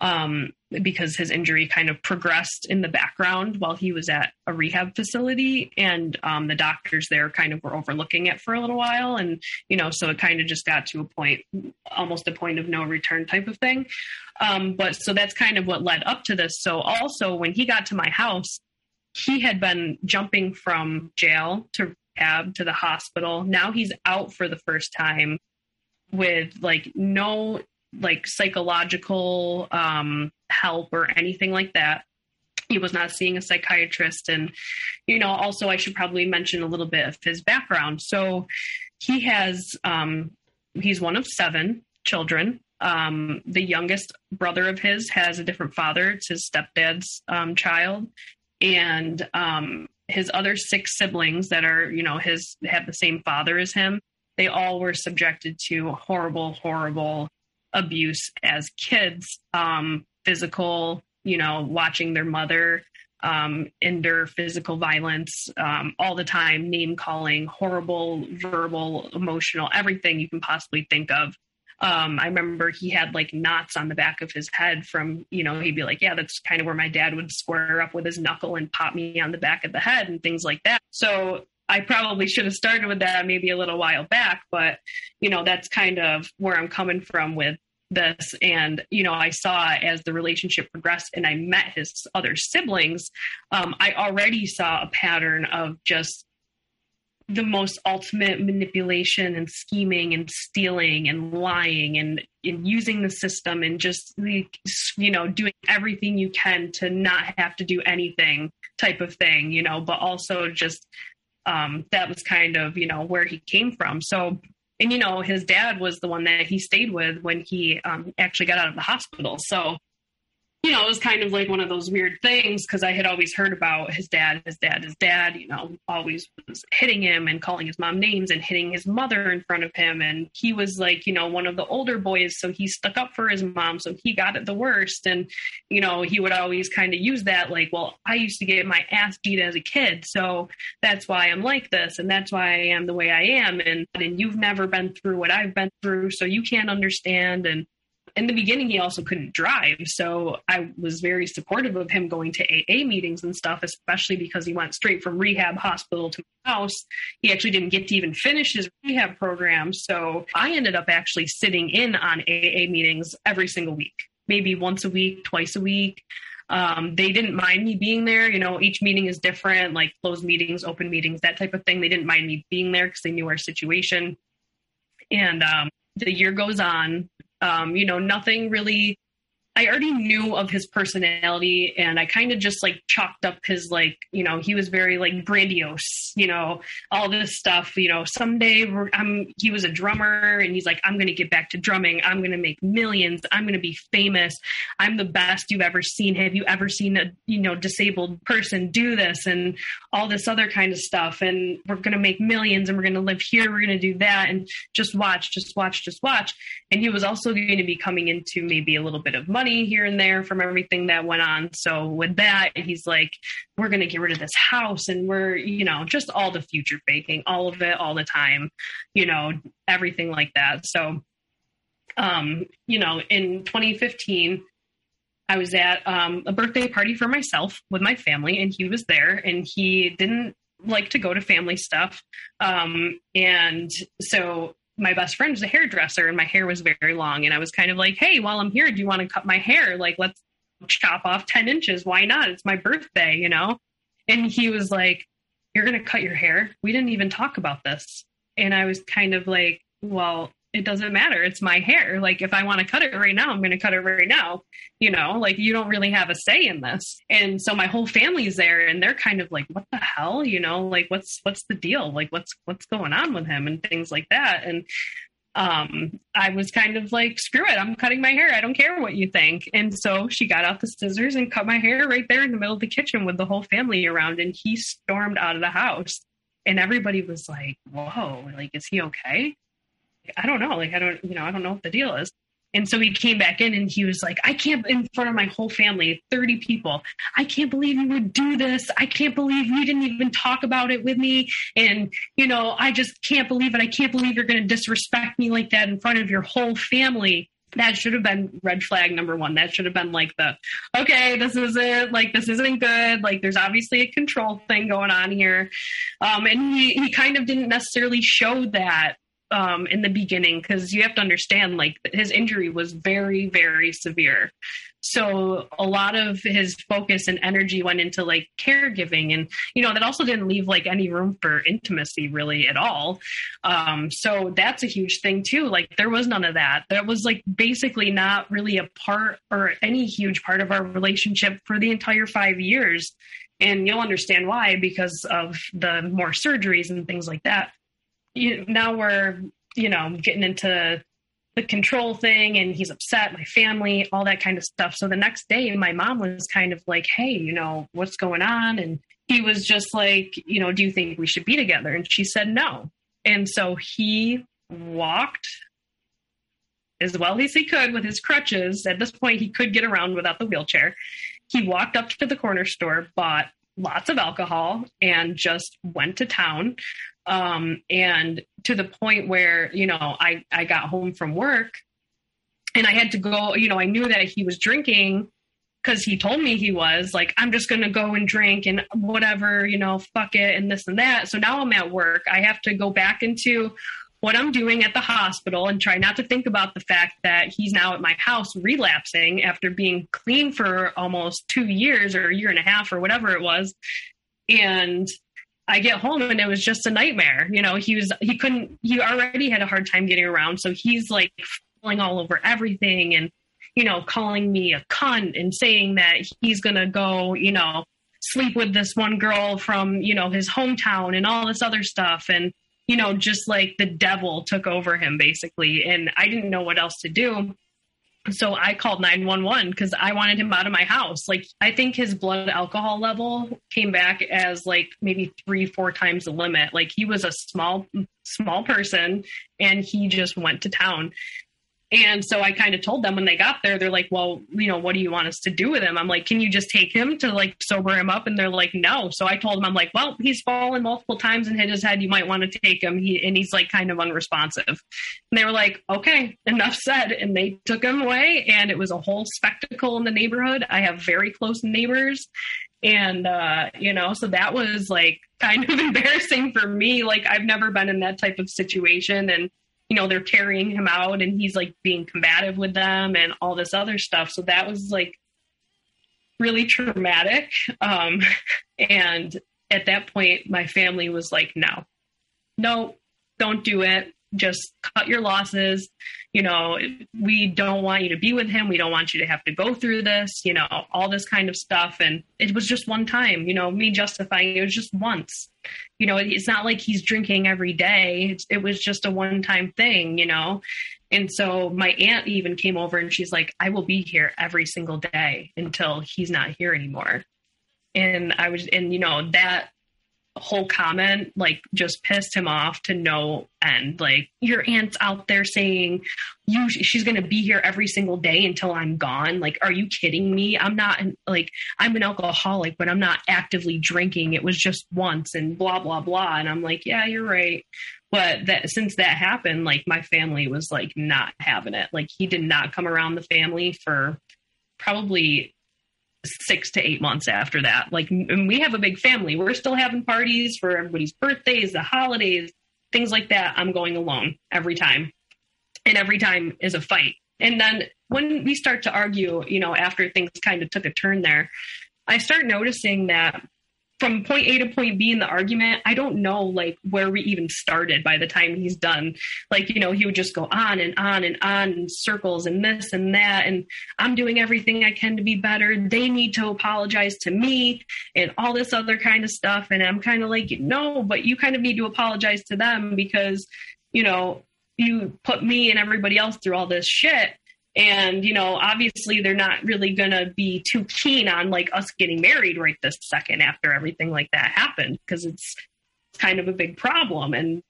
um, because his injury kind of progressed in the background while he was at a rehab facility, and um, the doctors there kind of were overlooking it for a little while, and you know, so it kind of just got to a point, almost a point of no return type of thing. Um, but so that's kind of what led up to this. So also when he got to my house he had been jumping from jail to rehab to the hospital. Now he's out for the first time with like no like psychological um, help or anything like that. He was not seeing a psychiatrist. And, you know, also I should probably mention a little bit of his background. So he has, um, he's one of seven children. Um, the youngest brother of his has a different father. It's his stepdad's um, child and um, his other six siblings that are, you know, his have the same father as him. They all were subjected to horrible, horrible abuse as kids, um, physical, you know, watching their mother um, endure physical violence um, all the time, name calling, horrible, verbal, emotional, everything you can possibly think of. Um, I remember he had like knots on the back of his head from, you know, he'd be like, yeah, that's kind of where my dad would square up with his knuckle and pop me on the back of the head and things like that. So I probably should have started with that maybe a little while back, but you know, that's kind of where I'm coming from with this. And, you know, I saw as the relationship progressed and I met his other siblings, um, I already saw a pattern of just the most ultimate manipulation and scheming and stealing and lying and, and using the system and just you know doing everything you can to not have to do anything type of thing you know but also just um, that was kind of you know where he came from. So and you know his dad was the one that he stayed with when he um, actually got out of the hospital. So you know, it was kind of like one of those weird things because I had always heard about his dad, his dad, his dad, you know, always was hitting him and calling his mom names and hitting his mother in front of him. And he was like, you know, one of the older boys. So he stuck up for his mom. So he got it the worst. And, you know, he would always kind of use that like, well, I used to get my ass beat as a kid. So that's why I'm like this. And that's why I am the way I am. And, and you've never been through what I've been through. So you can't understand. And, in the beginning he also couldn't drive so i was very supportive of him going to aa meetings and stuff especially because he went straight from rehab hospital to my house he actually didn't get to even finish his rehab program so i ended up actually sitting in on aa meetings every single week maybe once a week twice a week um, they didn't mind me being there. You know, each meeting is different, like closed meetings, open meetings, that type of thing. They didn't mind me being there because they knew our situation. And um, the year goes on. Um, you know, nothing really I already knew of his personality and I kind of just like chalked up his like, you know, he was very like grandiose, you know, all this stuff, you know, someday I'm, he was a drummer and he's like, I'm going to get back to drumming. I'm going to make millions. I'm going to be famous. I'm the best you've ever seen. Have you ever seen a, you know, disabled person do this and all this other kind of stuff? And we're going to make millions and we're going to live here. We're going to do that and just watch, just watch, just watch. And he was also going to be coming into maybe a little bit of money money here and there from everything that went on. So with that, he's like, we're going to get rid of this house and we're, you know, just all the future faking, all of it, all the time, you know, everything like that. So, um, you know, in 2015, I was at um, a birthday party for myself with my family, and he was there, and he didn't like to go to family stuff. Um, and so my best friend was a hairdresser and my hair was very long. And I was kind of like, hey, while I'm here, do you want to cut my hair? Like, let's chop off 10 inches. Why not? It's my birthday, you know? And he was like, you're going to cut your hair? We didn't even talk about this. And I was kind of like, well, it doesn't matter. It's my hair. Like if I want to cut it right now, I'm going to cut it right now. You know, like you don't really have a say in this. And so my whole family's there and they're kind of like, what the hell? You know, like what's what's the deal? Like what's what's going on with him and things like that. And um I was kind of like, screw it, I'm cutting my hair. I don't care what you think. And so she got out the scissors and cut my hair right there in the middle of the kitchen with the whole family around and he stormed out of the house. And everybody was like, Whoa, like, is he okay? I don't know. Like, I don't, you know, I don't know what the deal is. And so he came back in and he was like, I can't, in front of my whole family, 30 people, I can't believe you would do this. I can't believe you didn't even talk about it with me. And, you know, I just can't believe it. I can't believe you're going to disrespect me like that in front of your whole family. That should have been red flag number one. That should have been like the, okay, this is it. Like, this isn't good. Like, there's obviously a control thing going on here. Um, and he, he kind of didn't necessarily show that um, in the beginning because you have to understand like his injury was very very severe. So a lot of his focus and energy went into like caregiving and you know that also didn't leave like any room for intimacy really at all. Um, so that's a huge thing too like there was none of that. That was like basically not really a part or any huge part of our relationship for the entire five years. And you'll understand why because of the more surgeries and things like that you, now we're you know getting into the control thing and he's upset my family all that kind of stuff. So the next day my mom was kind of like hey you know what's going on? And he was just like you know do you think we should be together? And she said no. And so he walked as well as he could with his crutches. At this point he could get around without the wheelchair. He walked up to the corner store bought lots of alcohol and just went to town Um, and to the point where, you know, I, I got home from work and I had to go, you know, I knew that he was drinking because he told me he was like, I'm just going to go and drink and whatever, you know, fuck it and this and that. So now I'm at work. I have to go back into what I'm doing at the hospital and try not to think about the fact that he's now at my house relapsing after being clean for almost two years or a year and a half or whatever it was. And I get home and it was just a nightmare. You know, he was, he couldn't, he already had a hard time getting around. So he's like falling all over everything and, you know, calling me a cunt and saying that he's to go, you know, sleep with this one girl from, you know, his hometown and all this other stuff. And, you know, just like the devil took over him basically. And I didn't know what else to do. So I called 911 because I wanted him out of my house. Like, I think his blood alcohol level came back as like maybe three, four times the limit. Like, he was a small, small person and he just went to town. And so I kind of told them when they got there, they're like, well, you know, what do you want us to do with him? I'm like, can you just take him to like sober him up? And they're like, no. So I told them, I'm like, well, he's fallen multiple times and hit his head. You might want to take him. He, and he's like kind of unresponsive. And they were like, okay, enough said. And they took him away. And it was a whole spectacle in the neighborhood. I have very close neighbors. And, uh, you know, so that was like kind of embarrassing for me. Like I've never been in that type of situation. And, you know, they're carrying him out and he's like being combative with them and all this other stuff. So that was like really traumatic. Um, and at that point, my family was like, no, no, don't do it just cut your losses. You know, we don't want you to be with him. We don't want you to have to go through this, you know, all this kind of stuff. And it was just one time, you know, me justifying it was just once. You know, it's not like he's drinking every day. It's, it was just a one time thing, you know. And so my aunt even came over and she's like, I will be here every single day until he's not here anymore. And I was, and you know, that whole comment like just pissed him off to no end. Like your aunt's out there saying you she's going to be here every single day until i'm gone. Like are you kidding me? I'm not like i'm an alcoholic but i'm not actively drinking. It was just once and blah blah blah. And i'm like yeah you're right. But that since that happened like my family was like not having it. Like he did not come around the family for probably six to eight months after that. Like, we have a big family. We're still having parties for everybody's birthdays, the holidays, things like that. I'm going alone every time. And every time is a fight. And then when we start to argue, you know, after things kind of took a turn there, I start noticing that from point A to point B in the argument, I don't know like where we even started by the time he's done. Like, you know, he would just go on and on and on in circles and this and that. And I'm doing everything I can to be better. They need to apologize to me and all this other kind of stuff. And I'm kind of like, no, but you kind of need to apologize to them because, you know, you put me and everybody else through all this shit and you know obviously they're not really going to be too keen on like us getting married right this second after everything like that happened because it's kind of a big problem and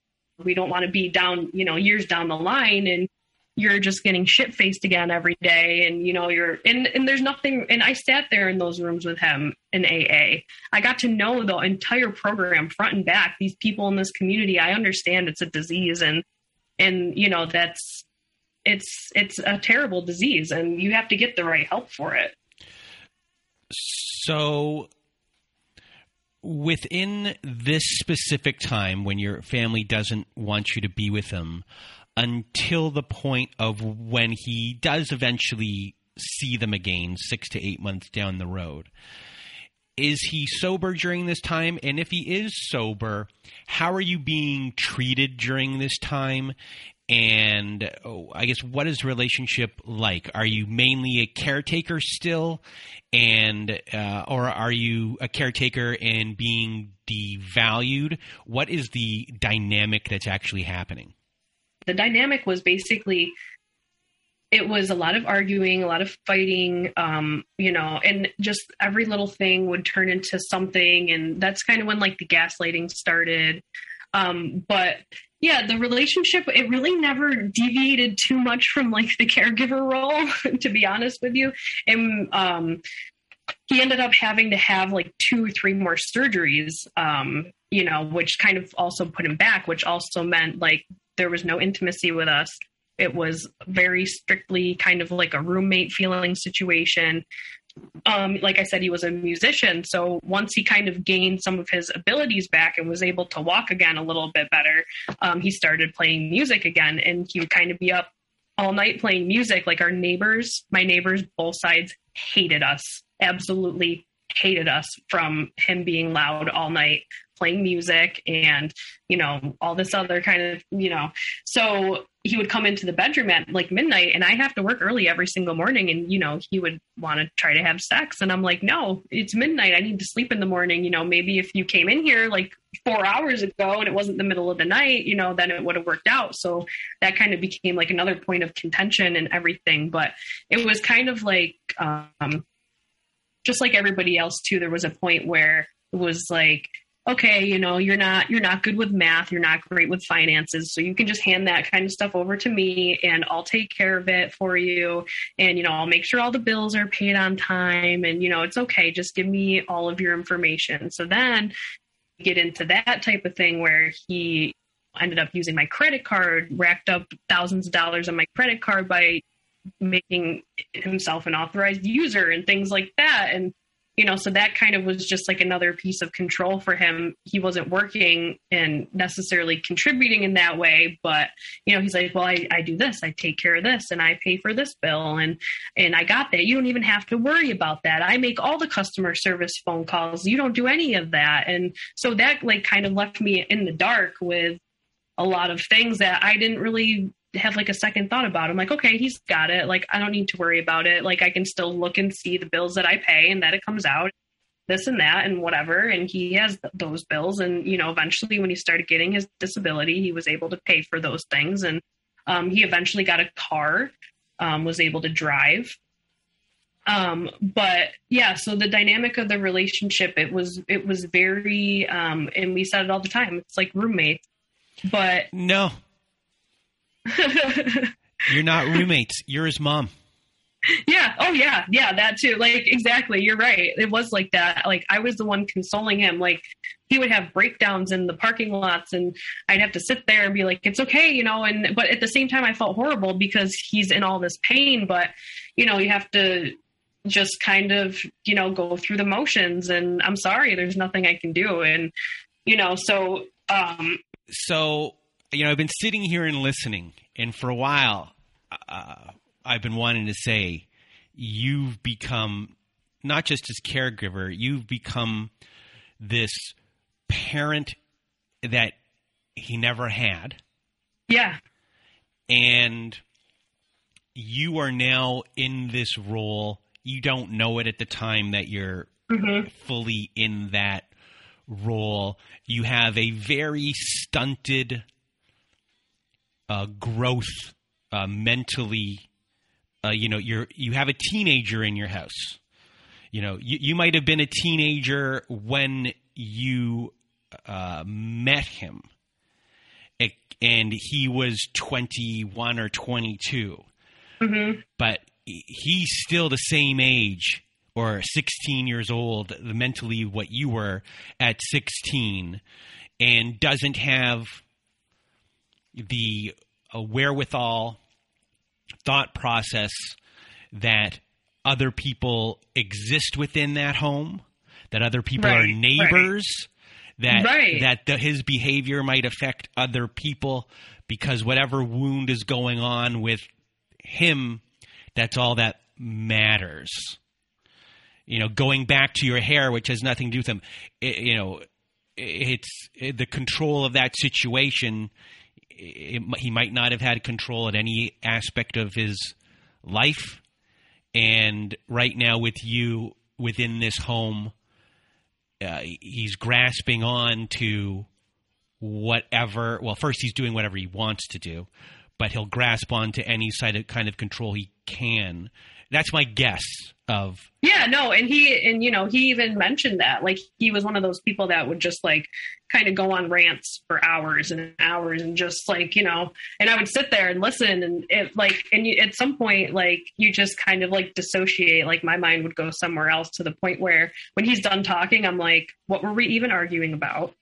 we don't want to be down you know years down the line and you're just getting shit faced again every day and you know you're and and there's nothing and I sat there in those rooms with him in AA. I got to know the entire program front and back. These people in this community, I understand it's a disease and and you know that's it's it's a terrible disease and you have to get the right help for it. So within this specific time when your family doesn't want you to be with him until the point of when he does eventually see them again 6 to 8 months down the road is he sober during this time? And if he is sober how are you being treated during this time and oh, I guess what is relationship like? Are you mainly a caretaker still, and uh, or are you a caretaker and being devalued? What is the dynamic that's actually happening? The dynamic was basically it was a lot of arguing, a lot of fighting, um, you know, and just every little thing would turn into something, and that's kind of when like the gaslighting started. Um, but yeah, the relationship, it really never deviated too much from like the caregiver role, to be honest with you. And, um, he ended up having to have like two or three more surgeries, um, you know, which kind of also put him back, which also meant like there was no intimacy with us. It was very strictly kind of like a roommate feeling situation. Um, like I said, he was a musician. So once he kind of gained some of his abilities back and was able to walk again a little bit better, um, he started playing music again. And he would kind of be up all night playing music. Like our neighbors, my neighbors, both sides hated us, absolutely hated us from him being loud all night playing music and you know all this other kind of you know so he would come into the bedroom at like midnight and i have to work early every single morning and you know he would want to try to have sex and i'm like no it's midnight i need to sleep in the morning you know maybe if you came in here like four hours ago and it wasn't the middle of the night you know then it would have worked out. So that kind of became like another point of contention and everything but it was kind of like um just like everybody else too there was a point where it was like okay, you know, you're not you're not good with math, you're not great with finances, so you can just hand that kind of stuff over to me and I'll take care of it for you and you know, I'll make sure all the bills are paid on time and you know, it's okay, just give me all of your information. So then get into that type of thing where he ended up using my credit card, racked up thousands of dollars on my credit card by making himself an authorized user and things like that and you know so that kind of was just like another piece of control for him. He wasn't working and necessarily contributing in that way but you know he's like well I, I do this. I take care of this and i pay for this bill and and i got that. You don't even have to worry about that. I make all the customer service phone calls. You don't do any of that. And so that like kind of left me in the dark with a lot of things that i didn't really have like a second thought about it. I'm like, okay, he's got it. Like, I don't need to worry about it. Like, I can still look and see the bills that I pay and that it comes out, this and that and whatever. And he has th- those bills. And, you know, eventually when he started getting his disability, he was able to pay for those things. And um, he eventually got a car, um, was able to drive. Um, but yeah, so the dynamic of the relationship, it was, it was very, um, and we said it all the time. It's like roommates, but no, You're not roommates. You're his mom. Yeah. Oh, yeah. Yeah. That too. Like, exactly. You're right. It was like that. Like, I was the one consoling him. Like, he would have breakdowns in the parking lots, and I'd have to sit there and be like, it's okay, you know. And, but at the same time, I felt horrible because he's in all this pain. But, you know, you have to just kind of, you know, go through the motions. And I'm sorry, there's nothing I can do. And, you know, so, um, so you know, I've been sitting here and listening, and for a while, uh, I've been wanting to say, you've become not just his caregiver, you've become this parent that he never had. Yeah. And you are now in this role. You don't know it at the time that you're mm-hmm. fully in that role. You have a very stunted uh, growth uh, mentally. Uh, you know, you're you have a teenager in your house. You know, you, you might have been a teenager when you uh, met him, and he was twenty one or twenty two. Mm-hmm. But he's still the same age or 16 years old, mentally what you were at 16, and doesn't have the uh, wherewithal, thought process that other people exist within that home, that other people right, are neighbors, right. that right. that the, his behavior might affect other people because whatever wound is going on with him, that's all that matters. You know, going back to your hair, which has nothing to do with him, it, you know, it's it, the control of that situation it, he might not have had control at any aspect of his life. And right now, with you within this home, uh, he's grasping on to whatever. Well, first, he's doing whatever he wants to do, but he'll grasp on to any side of kind of control he can. That's my guess of yeah no and he and you know he even mentioned that like he was one of those people that would just like kind of go on rants for hours and hours and just like you know and i would sit there and listen and it like and you, at some point like you just kind of like dissociate like my mind would go somewhere else to the point where when he's done talking i'm like what were we even arguing about?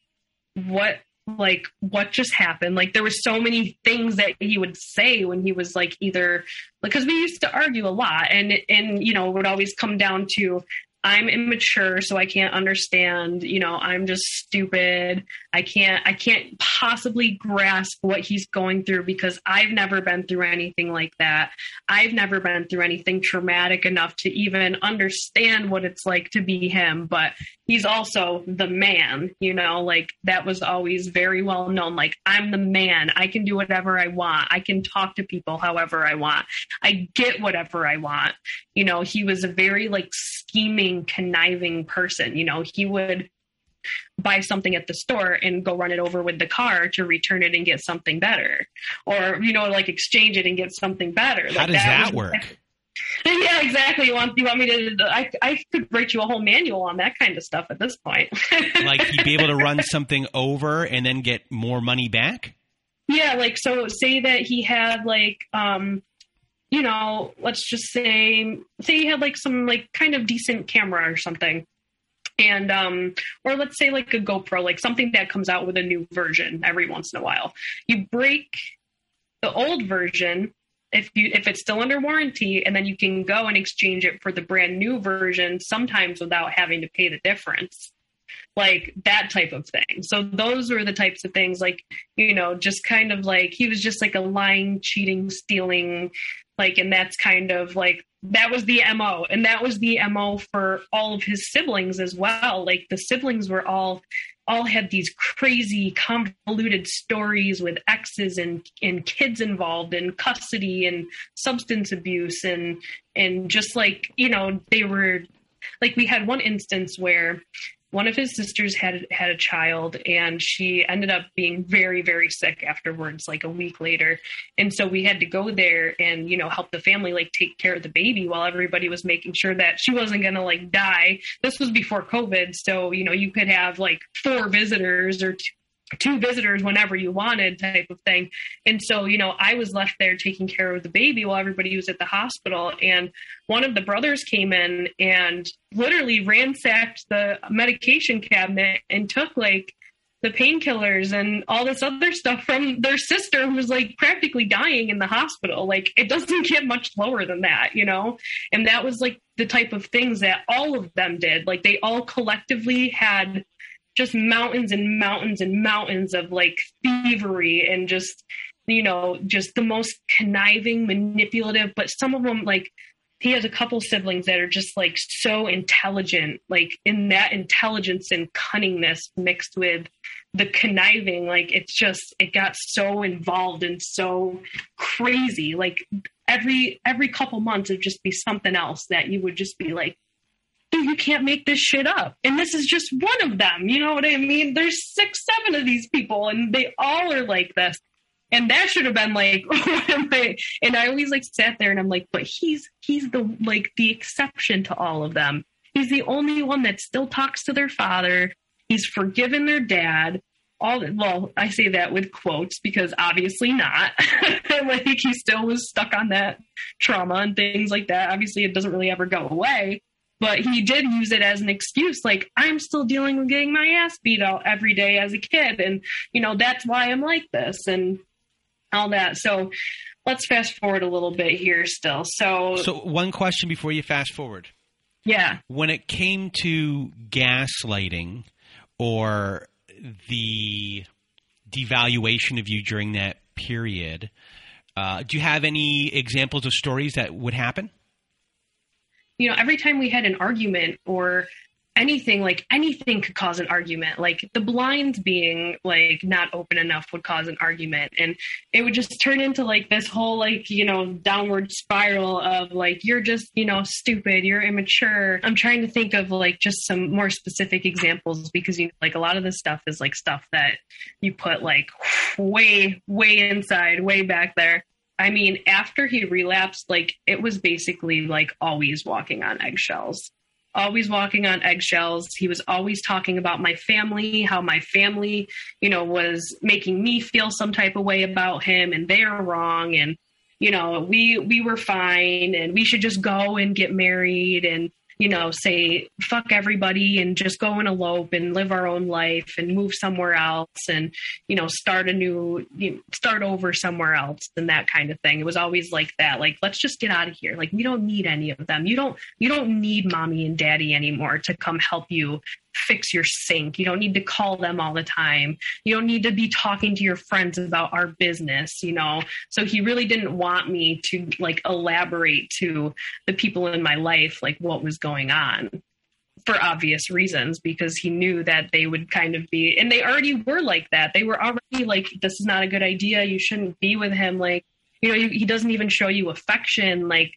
What like what just happened like there were so many things that he would say when he was like either because we used to argue a lot and and you know it would always come down to I'm immature, so I can't understand, you know, I'm just stupid. I can't I can't possibly grasp what he's going through because I've never been through anything like that. I've never been through anything traumatic enough to even understand what it's like to be him, but he's also the man, you know, like that was always very well known like I'm the man. I can do whatever I want. I can talk to people however I want. I get whatever I want. You know, he was a very like scheming, conniving person, you know, he would buy something at the store and go run it over with the car to return it and get something better or you know like exchange it and get something better how like does that, was- work yeah exactly. You want you want me to I, I could write you a whole manual on that kind of stuff at this point. Like he'd be able to run something over and then get more money back? Yeah like so say that he had like um you know let's just say say he had like some like kind of decent camera or something. And um or let's say like a GoPro like something that comes out with a new version every once in a while. You break the old version if you if it's still under warranty and then you can go and exchange it for the brand new version sometimes without having to pay the difference like that type of thing. So those were the types of things like you know just kind of like he was just like a lying cheating stealing like and that's kind of like that was the mo and that was the mo for all of his siblings as well. Like the siblings were all all had these crazy convoluted stories with exes and and kids involved and custody and substance abuse and and just like you know they were like we had one instance where one of his sisters had had a child and she ended up being very very sick afterwards like a week later. And so we had to go there and you know help the family like take care of the baby while everybody was making sure that she wasn't going to like die. This was before covid so you know you could have like four visitors or two two visitors whenever you wanted type of thing. And so you know i was left there taking care of the baby while everybody was at the hospital. And one of the brothers came in and literally ransacked the medication cabinet and took like the painkillers and all this other stuff from their sister who was like practically dying in the hospital. Like it doesn't get much lower than that you know? And that was like the type of things that all of them did. Like they all collectively had just mountains and mountains and mountains of like thievery and just you know just the most conniving manipulative but some of them like he has a couple siblings that are just like so intelligent like in that intelligence and cunningness mixed with the conniving like it's just it got so involved and so crazy. Like every every couple months it'd just be something else that you would just be like dude, you can't make this shit up. And this is just one of them. You know what I mean? There's six, seven of these people, and they all are like this. And that should have been like, and I always like sat there and I'm like, but he's he's the like the exception to all of them. He's the only one that still talks to their father. He's forgiven their dad. All well, I say that with quotes because obviously not. like he still was stuck on that trauma and things like that. Obviously, it doesn't really ever go away but he did use it as an excuse like i'm still dealing with getting my ass beat out every day as a kid and you know that's why i'm like this and all that. So let's fast forward a little bit here still. So so one question before you fast forward. Yeah. When it came to gaslighting or the devaluation of you during that period uh, do you have any examples of stories that would happen you know, every time we had an argument or anything, like anything could cause an argument. Like the blinds being like not open enough would cause an argument. And it would just turn into like this whole like, you know, downward spiral of like, you're just, you know, stupid, you're immature. I'm trying to think of like just some more specific examples because, you know, like a lot of this stuff is like stuff that you put like way, way inside, way back there. I mean, after he relapsed, like it was basically like always walking on eggshells. Always walking on eggshells. He was always talking about my family, how my family, you know, was making me feel some type of way about him and they're wrong and you know, we we were fine and we should just go and get married and you know, say fuck everybody and just go and elope and live our own life and move somewhere else and, you know, start a new, you know, start over somewhere else and that kind of thing. It was always like that. Like, let's just get out of here. Like, we don't need any of them. You don't, you don't need mommy and daddy anymore to come help you fix your sink. You don't need to call them all the time. You don't need to be talking to your friends about our business, you know. So he really didn't want me to like elaborate to the people in my life like what was going on for obvious reasons because he knew that they would kind of be and they already were like that. They were already like this is not a good idea. You shouldn't be with him like you know, he doesn't even show you affection. Like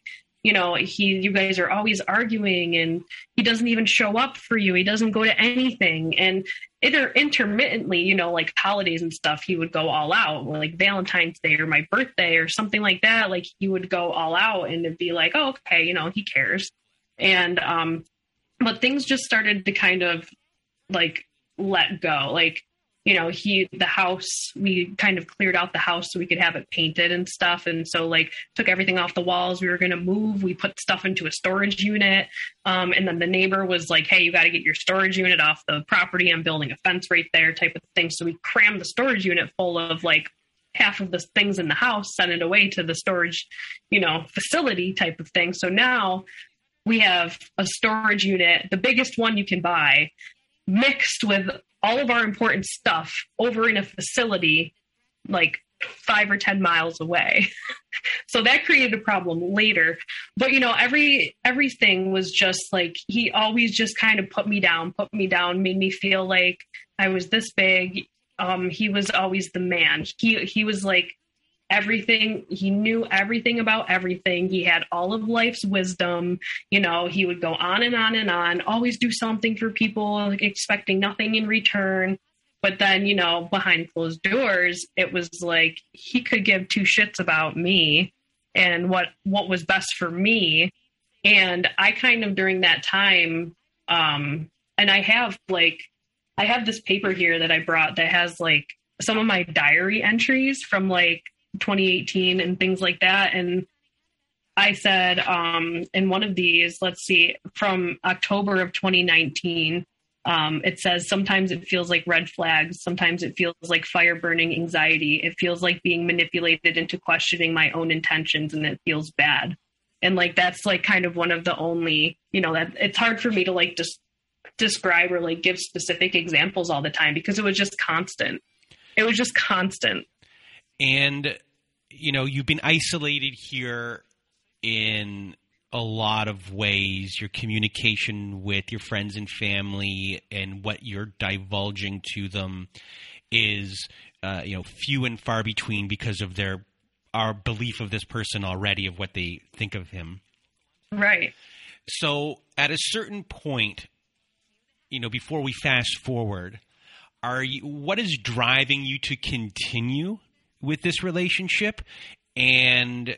you know he you guys are always arguing and he doesn't even show up for you. He doesn't go to anything. And inter- intermittently you know like holidays and stuff he would go all out. Like valentine's day or my birthday or something like that like he would go all out and it'd be like oh, okay you know he cares. And um but things just started to kind of like let go. Like you know he the house we kind of cleared out the house so we could have it painted and stuff. And so like took everything off the walls. We were going to move. We put stuff into a storage unit. Um, and then the neighbor was like hey you got to get your storage unit off the property. I'm building a fence right there type of thing. So we crammed the storage unit full of like half of the things in the house sent it away to the storage you know facility type of thing. So now we have a storage unit the biggest one you can buy mixed with all of our important stuff over in a facility like five or ten miles away. So that created a problem later. But you know every everything was just like he always just kind of put me down put me down made me feel like i was this big. Um he was always the man. He he was like everything he knew everything about everything. He had all of life's wisdom. You know he would go on and on and on always do something for people expecting nothing in return. But then you know behind closed doors it was like he could give two shits about me and what what was best for me. And i kind of during that time um and i have like i have this paper here that i brought that has like some of my diary entries from like 2018 and things like that. And I said um, in one of these, let's see, from October of 2019, um, it says sometimes it feels like red flags, sometimes it feels like fire burning anxiety. It feels like being manipulated into questioning my own intentions, and it feels bad. And like that's like kind of one of the only, you know, that it's hard for me to like just describe or like give specific examples all the time because it was just constant. It was just constant. And you know, you've been isolated here in a lot of ways. Your communication with your friends and family and what you're divulging to them is, uh, you know, few and far between because of their our belief of this person already of what they think of him. Right. So at a certain point, you know, before we fast forward, are you what is driving you to continue with this relationship? And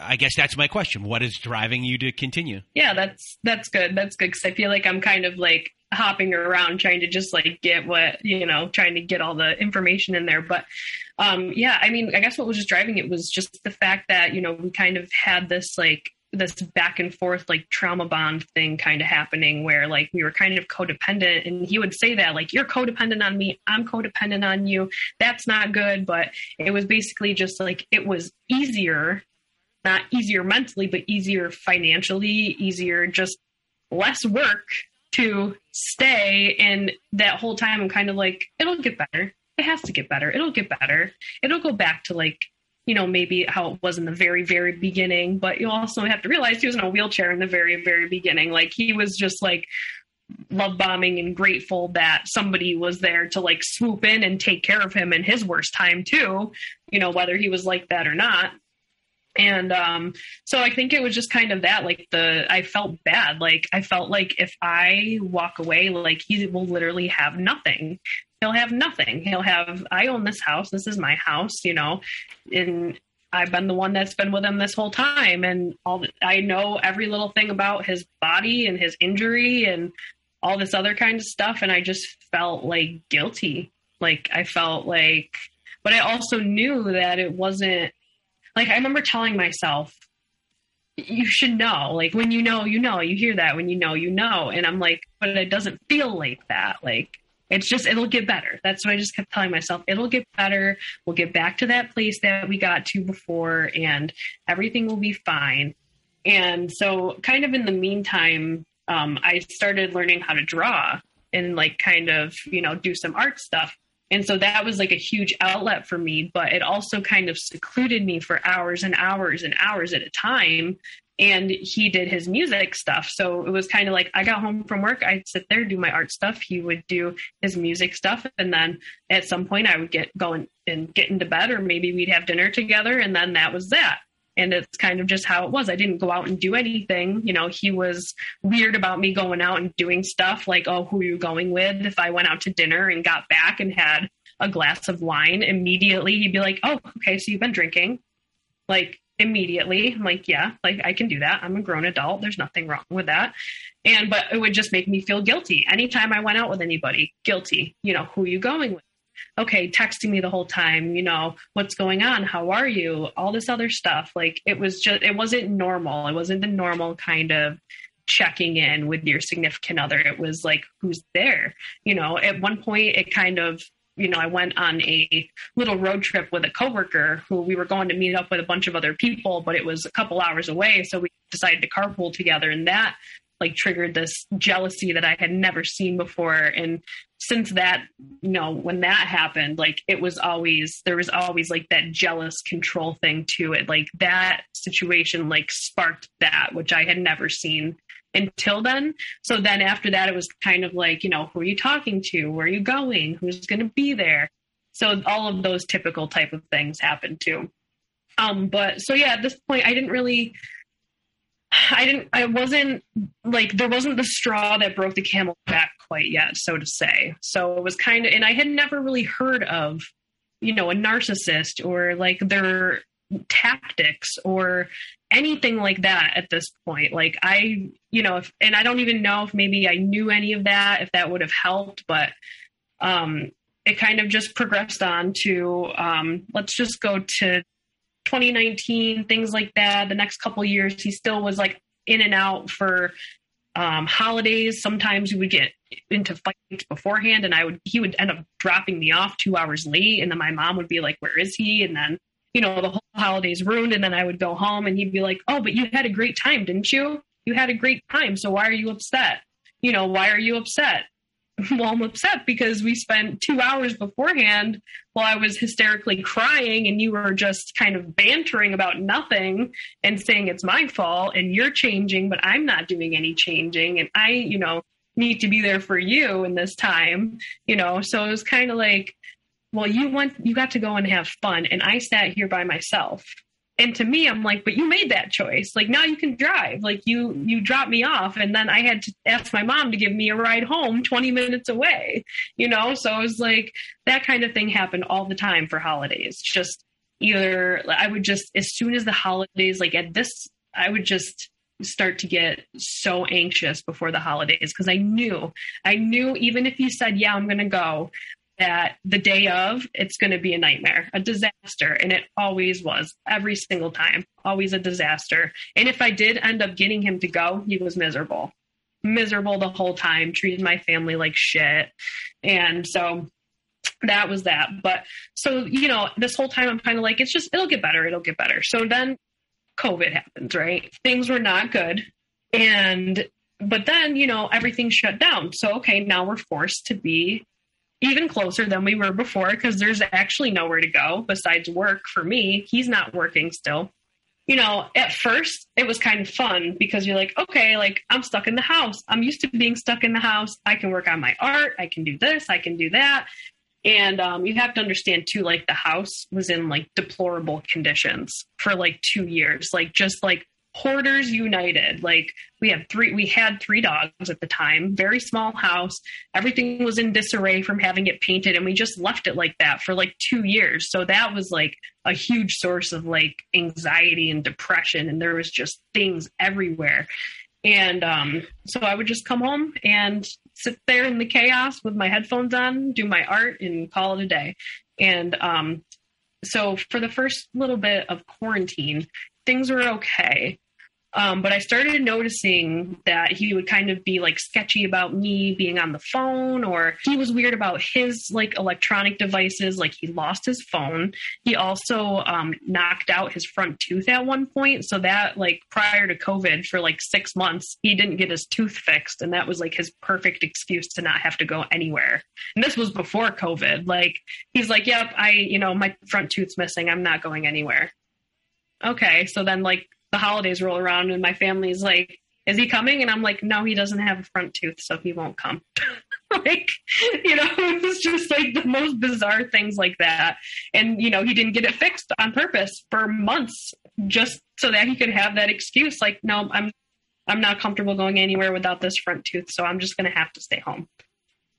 I guess that's my question. What is driving you to continue? Yeah, that's that's good. That's good because I feel like I'm kind of like hopping around trying to just like get what you know, trying to get all the information in there. But um, yeah, I mean, I guess what was just driving it was just the fact that you know we kind of had this like this back and forth like trauma bond thing kind of happening where like we were kind of codependent and he would say that like you're codependent on me i'm codependent on you. That's not good but it was basically just like it was easier not easier mentally but easier financially easier just less work to stay and that whole time i'm kind of like it'll get better. It has to get better. It'll get better. It'll go back to like you know, maybe how it was in the very, very beginning. But you also have to realize he was in a wheelchair in the very, very beginning. Like he was just like love bombing and grateful that somebody was there to like swoop in and take care of him in his worst time too, you know, whether he was like that or not. And um, so I think it was just kind of that, like the I felt bad. Like I felt like if I walk away, like he will literally have nothing he'll have nothing. He'll have, I own this house. This is my house, you know, and I've been the one that's been with him this whole time, and all the, I know every little thing about his body and his injury and all this other kind of stuff, and I just felt like guilty. Like I felt like, but I also knew that it wasn't. Like I remember telling myself, "You should know. Like when you know, you know. You hear that when you know, you know." And I'm like, but it doesn't feel like that. Like it's just it'll get better. That's what i just kept telling myself it'll get better. We'll get back to that place that we got to before and everything will be fine. And so kind of in the meantime um, i started learning how to draw and like kind of you know do some art stuff. And so that was like a huge outlet for me but it also kind of secluded me for hours and hours and hours at a time and he did his music stuff. So it was kind of like I got home from work, I'd sit there, do my art stuff. He would do his music stuff. And then at some point I would get going and get into bed, or maybe we'd have dinner together. And then that was that. And it's kind of just how it was. I didn't go out and do anything. You know, he was weird about me going out and doing stuff like, oh, who are you going with? If I went out to dinner and got back and had a glass of wine, immediately he'd be like, oh, okay, so you've been drinking. Like, immediately. I'm like, yeah, like I can do that. I'm a grown adult. There's nothing wrong with that. And but it would just make me feel guilty. Anytime I went out with anybody, guilty. You know, who you going with? Okay, texting me the whole time, you know, what's going on? How are you? All this other stuff. Like it was just it wasn't normal. It wasn't the normal kind of checking in with your significant other. It was like, who's there? You know, at one point it kind of you know, I went on a little road trip with a coworker who we were going to meet up with a bunch of other people, but it was a couple hours away. So we decided to carpool together. And that like triggered this jealousy that I had never seen before. And since that, you know, when that happened, like it was always, there was always like that jealous control thing to it. Like that situation like sparked that, which I had never seen until then. So then after that, it was kind of like, you know, who are you talking to? Where are you going? Who's going to be there? So all of those typical type of things happened too. Um, but so yeah, at this point, I didn't really, I didn't, I wasn't like, there wasn't the straw that broke the camel back quite yet, so to say. So it was kind of, and I had never really heard of, you know, a narcissist or like their tactics or anything like that at this point. Like I, you know, if, and I don't even know if maybe I knew any of that, if that would have helped, but um, it kind of just progressed on to um, let's just go to 2019, things like that. The next couple years, he still was like in and out for um, holidays. Sometimes we would get into fights beforehand, and I would he would end up dropping me off two hours late, and then my mom would be like, "Where is he?" And then you know, the whole holidays ruined. And then I would go home and he'd be like, Oh, but you had a great time, didn't you? You had a great time. So why are you upset? You know, why are you upset? well, I'm upset because we spent two hours beforehand while I was hysterically crying and you were just kind of bantering about nothing and saying it's my fault and you're changing, but I'm not doing any changing. And I, you know, need to be there for you in this time, you know? So it was kind of like, well, you want you got to go and have fun. And I sat here by myself. And to me, I'm like, but you made that choice. Like now you can drive. Like you, you dropped me off, and then I had to ask my mom to give me a ride home 20 minutes away. You know, so it was like that kind of thing happened all the time for holidays. Just either I would just as soon as the holidays, like at this, I would just start to get so anxious before the holidays because I knew, I knew even if you said, yeah, I'm going to go, that the day of it's going to be a nightmare, a disaster. And it always was every single time, always a disaster. And if I did end up getting him to go, he was miserable, miserable the whole time, treated my family like shit. And so that was that. But so, you know, this whole time I'm kind of like, it's just, it'll get better. It'll get better. So then COVID happens, right? Things were not good. And, but then, you know, everything shut down. So, okay, now we're forced to be even closer than we were before because there's actually nowhere to go besides work for me. He's not working still. You know, at first it was kind of fun because you're like, okay, like I'm stuck in the house. I'm used to being stuck in the house. I can work on my art. I can do this. I can do that. And um, you have to understand too, like the house was in like deplorable conditions for like two years, like just like hoarders united. Like we had three we had three dogs at the time very small house. Everything was in disarray from having it painted and we just left it like that for like two years. So that was like a huge source of like anxiety and depression and there was just things everywhere. And um, so i would just come home and sit there in the chaos with my headphones on do my art and call it a day. And um, so for the first little bit of quarantine things were okay um, but I started noticing that he would kind of be like sketchy about me being on the phone, or he was weird about his like electronic devices. Like he lost his phone. He also um, knocked out his front tooth at one point. So that like prior to COVID for like six months, he didn't get his tooth fixed. And that was like his perfect excuse to not have to go anywhere. And this was before COVID. Like he's like, yep, I, you know, my front tooth's missing. I'm not going anywhere okay. So then like the holidays roll around and my family's like, is he coming? And I'm like, no, he doesn't have a front tooth, so he won't come. like, you know, it was just like the most bizarre things like that. And, you know, he didn't get it fixed on purpose for months just so that he could have that excuse. Like, no, I'm, I'm not comfortable going anywhere without this front tooth, so I'm just going to have to stay home.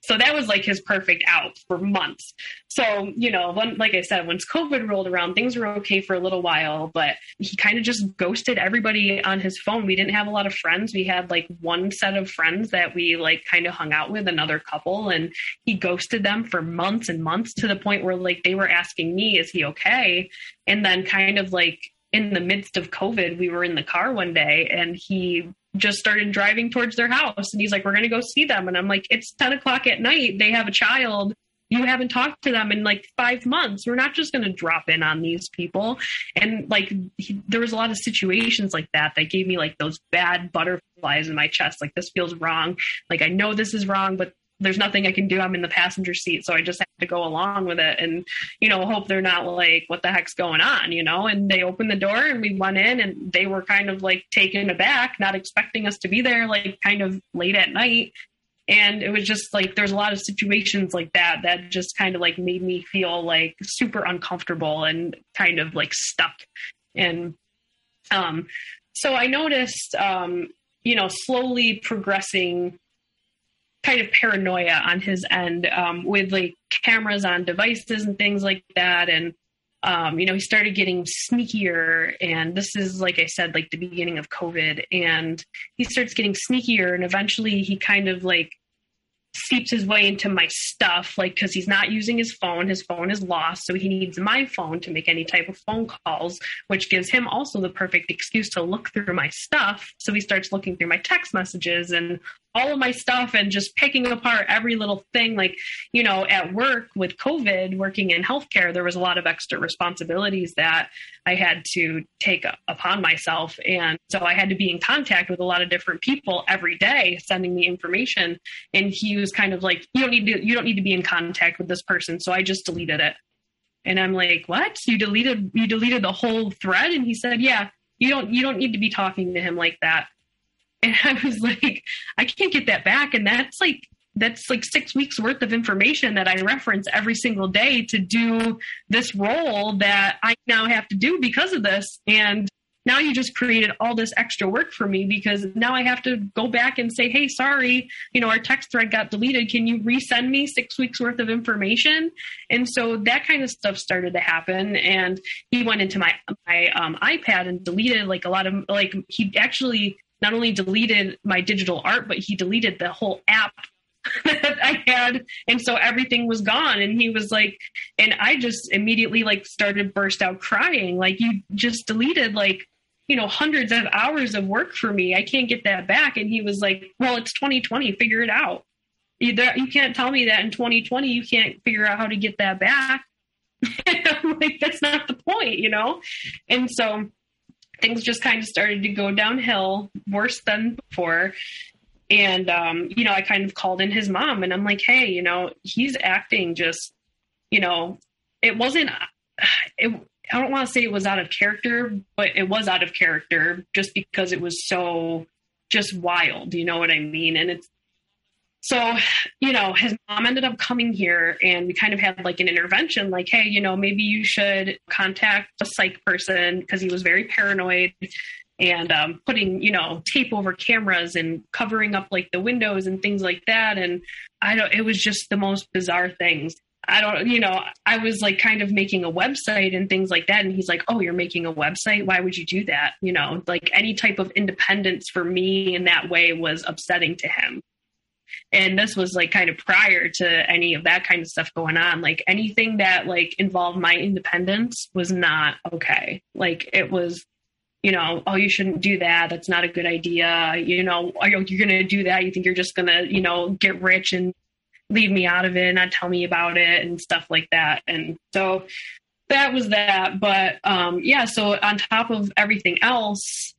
So that was like his perfect out for months. So, you know, when, like I said, once COVID rolled around, things were okay for a little while, but he kind of just ghosted everybody on his phone. We didn't have a lot of friends. We had like one set of friends that we like kind of hung out with, another couple, and he ghosted them for months and months to the point where like they were asking me, is he okay? And then kind of like in the midst of COVID, we were in the car one day and he just started driving towards their house and he's like, We're gonna go see them. And I'm like, It's 10 o'clock at night. They have a child. You haven't talked to them in like five months. We're not just going to drop in on these people. And like, he, there was a lot of situations like that that gave me like those bad butterflies in my chest. Like, this feels wrong. Like, I know this is wrong, but there's nothing I can do. I'm in the passenger seat, so I just have to go along with it and, you know, hope they're not like, what the heck's going on, you know? And they opened the door and we went in and they were kind of like taken aback, not expecting us to be there, like kind of late at night. And it was just like there's a lot of situations like that that just kind of like made me feel like super uncomfortable and kind of like stuck. And um, so I noticed, um, you know, slowly progressing kind of paranoia on his end um, with like cameras on devices and things like that. And, um, you know, he started getting sneakier. And this is, like I said, like the beginning of COVID. And he starts getting sneakier. And eventually he kind of like seeps his way into my stuff, like because he's not using his phone. His phone is lost, so he needs my phone to make any type of phone calls, which gives him also the perfect excuse to look through my stuff. So he starts looking through my text messages and all of my stuff and just picking apart every little thing. Like, you know, at work with COVID, working in healthcare, there was a lot of extra responsibilities that I had to take upon myself. And so I had to be in contact with a lot of different people every day, sending me information. And he was kind of like, you don't need to, you don't need to be in contact with this person. So I just deleted it. And I'm like, what? You deleted, you deleted the whole thread? And he said, yeah, you don't, you don't need to be talking to him like that. And I was like, I can't get that back. And that's like, that's like six weeks worth of information that I reference every single day to do this role that I now have to do because of this. And now you just created all this extra work for me because now I have to go back and say, hey, sorry, you know, our text thread got deleted. Can you resend me six weeks worth of information? And so that kind of stuff started to happen. And he went into my my um, iPad and deleted like a lot of like he actually not only deleted my digital art, but he deleted the whole app that I had. And so everything was gone. And he was like, and I just immediately like started burst out crying. Like you just deleted like, you know, hundreds of hours of work for me. I can't get that back. And he was like, well, it's 2020, figure it out. You, can't tell me that in 2020 you can't figure out how to get that back. Like, that's not the point, you know? And so things just kind of started to go downhill worse than before and um, you know i kind of called in his mom and i'm like hey you know he's acting just you know it wasn't it, i don't want to say it was out of character but it was out of character just because it was so just wild you know what i mean and it's so, you know, his mom ended up coming here and we kind of had like an intervention like, hey, you know, maybe you should contact a psych person because he was very paranoid. and um, putting you know tape over cameras and covering up like the windows and things like that and i don't it was just the most bizarre things i don't you know i was like kind of making a website and things like that and he's like oh you're making a website why would you do that you know like any type of independence for me in that way was upsetting to him and this was like kind of prior to any of that kind of stuff going on like anything that like involved my independence was not okay like it was you know, oh, you shouldn't do that. That's not a good idea. You know, are you, you're going to do that? You think you're just going to, you know, get rich and leave me out of it, and not tell me about it and stuff like that. And so that was that. But um, yeah, so on top of everything else,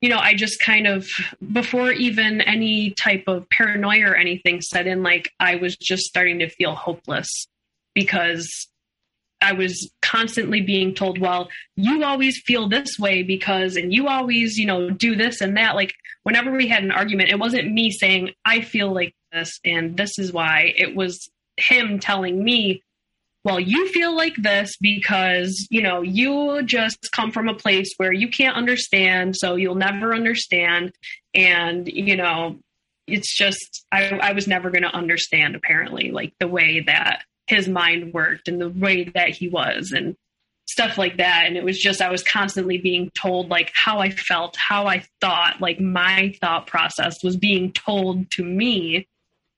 you know, I just kind of, before even any type of paranoia or anything set in, like I was just starting to feel hopeless because I was constantly being told, well, you always feel this way because, and you always, you know, do this and that. Like, whenever we had an argument, it wasn't me saying, I feel like this and this is why. It was him telling me, well, you feel like this because, you know, you just come from a place where you can't understand, so you'll never understand. And, you know, it's just, I, I was never going to understand, apparently, like the way that his mind worked and the way that he was and stuff like that and it was just i was constantly being told like how i felt how i thought like my thought process was being told to me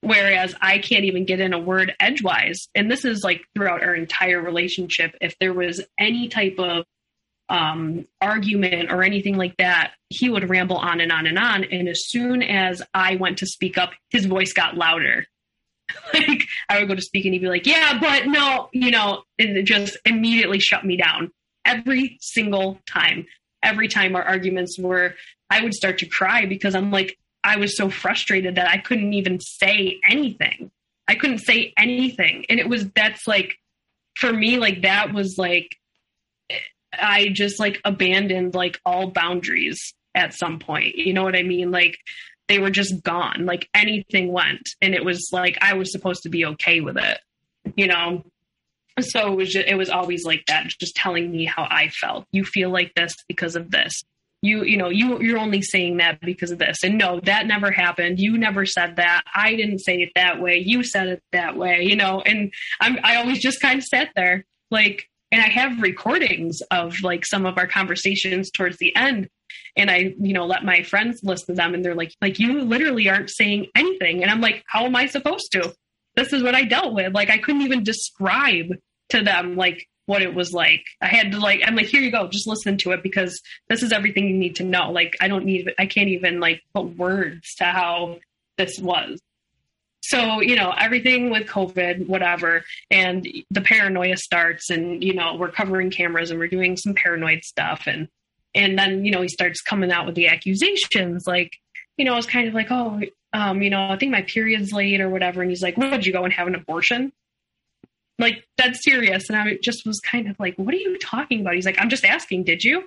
whereas i can't even get in a word edgewise. And this is like throughout our entire relationship. If there was any type of um, argument or anything like that he would ramble on and on and on. And as soon as i went to speak up his voice got louder. Like I would go to speak and he'd be like, yeah, but no, you know, and it just immediately shut me down every single time. Every time our arguments were, I would start to cry because I'm like, I was so frustrated that I couldn't even say anything. I couldn't say anything. And it was, that's like, for me, like that was like, I just like abandoned like all boundaries at some point. You know what I mean? Like they were just gone. Like anything went. And it was like I was supposed to be okay with it, you know? So it was just, it was always like that, just telling me how I felt. You feel like this because of this. You, you know, you, you're only saying that because of this. And no, that never happened. You never said that. I didn't say it that way. You said it that way, you know? And I'm, I always just kind of sat there like, and I have recordings of like some of our conversations towards the end and I, you know, let my friends listen to them and they're like, like you literally aren't saying anything. And I'm like, how am I supposed to? This is what I dealt with. Like I couldn't even describe to them like what it was like. I had to like I'm like, here you go, just listen to it because this is everything you need to know. Like I don't need I can't even like put words to how this was. So, you know, everything with COVID, whatever, and the paranoia starts and, you know, we're covering cameras and we're doing some paranoid stuff and and then you know he starts coming out with the accusations like you know i was kind of like oh um, you know i think my period's late or whatever and he's like would you go and have an abortion like that's serious. And i just was kind of like what are you talking about? He's like i'm just asking did you?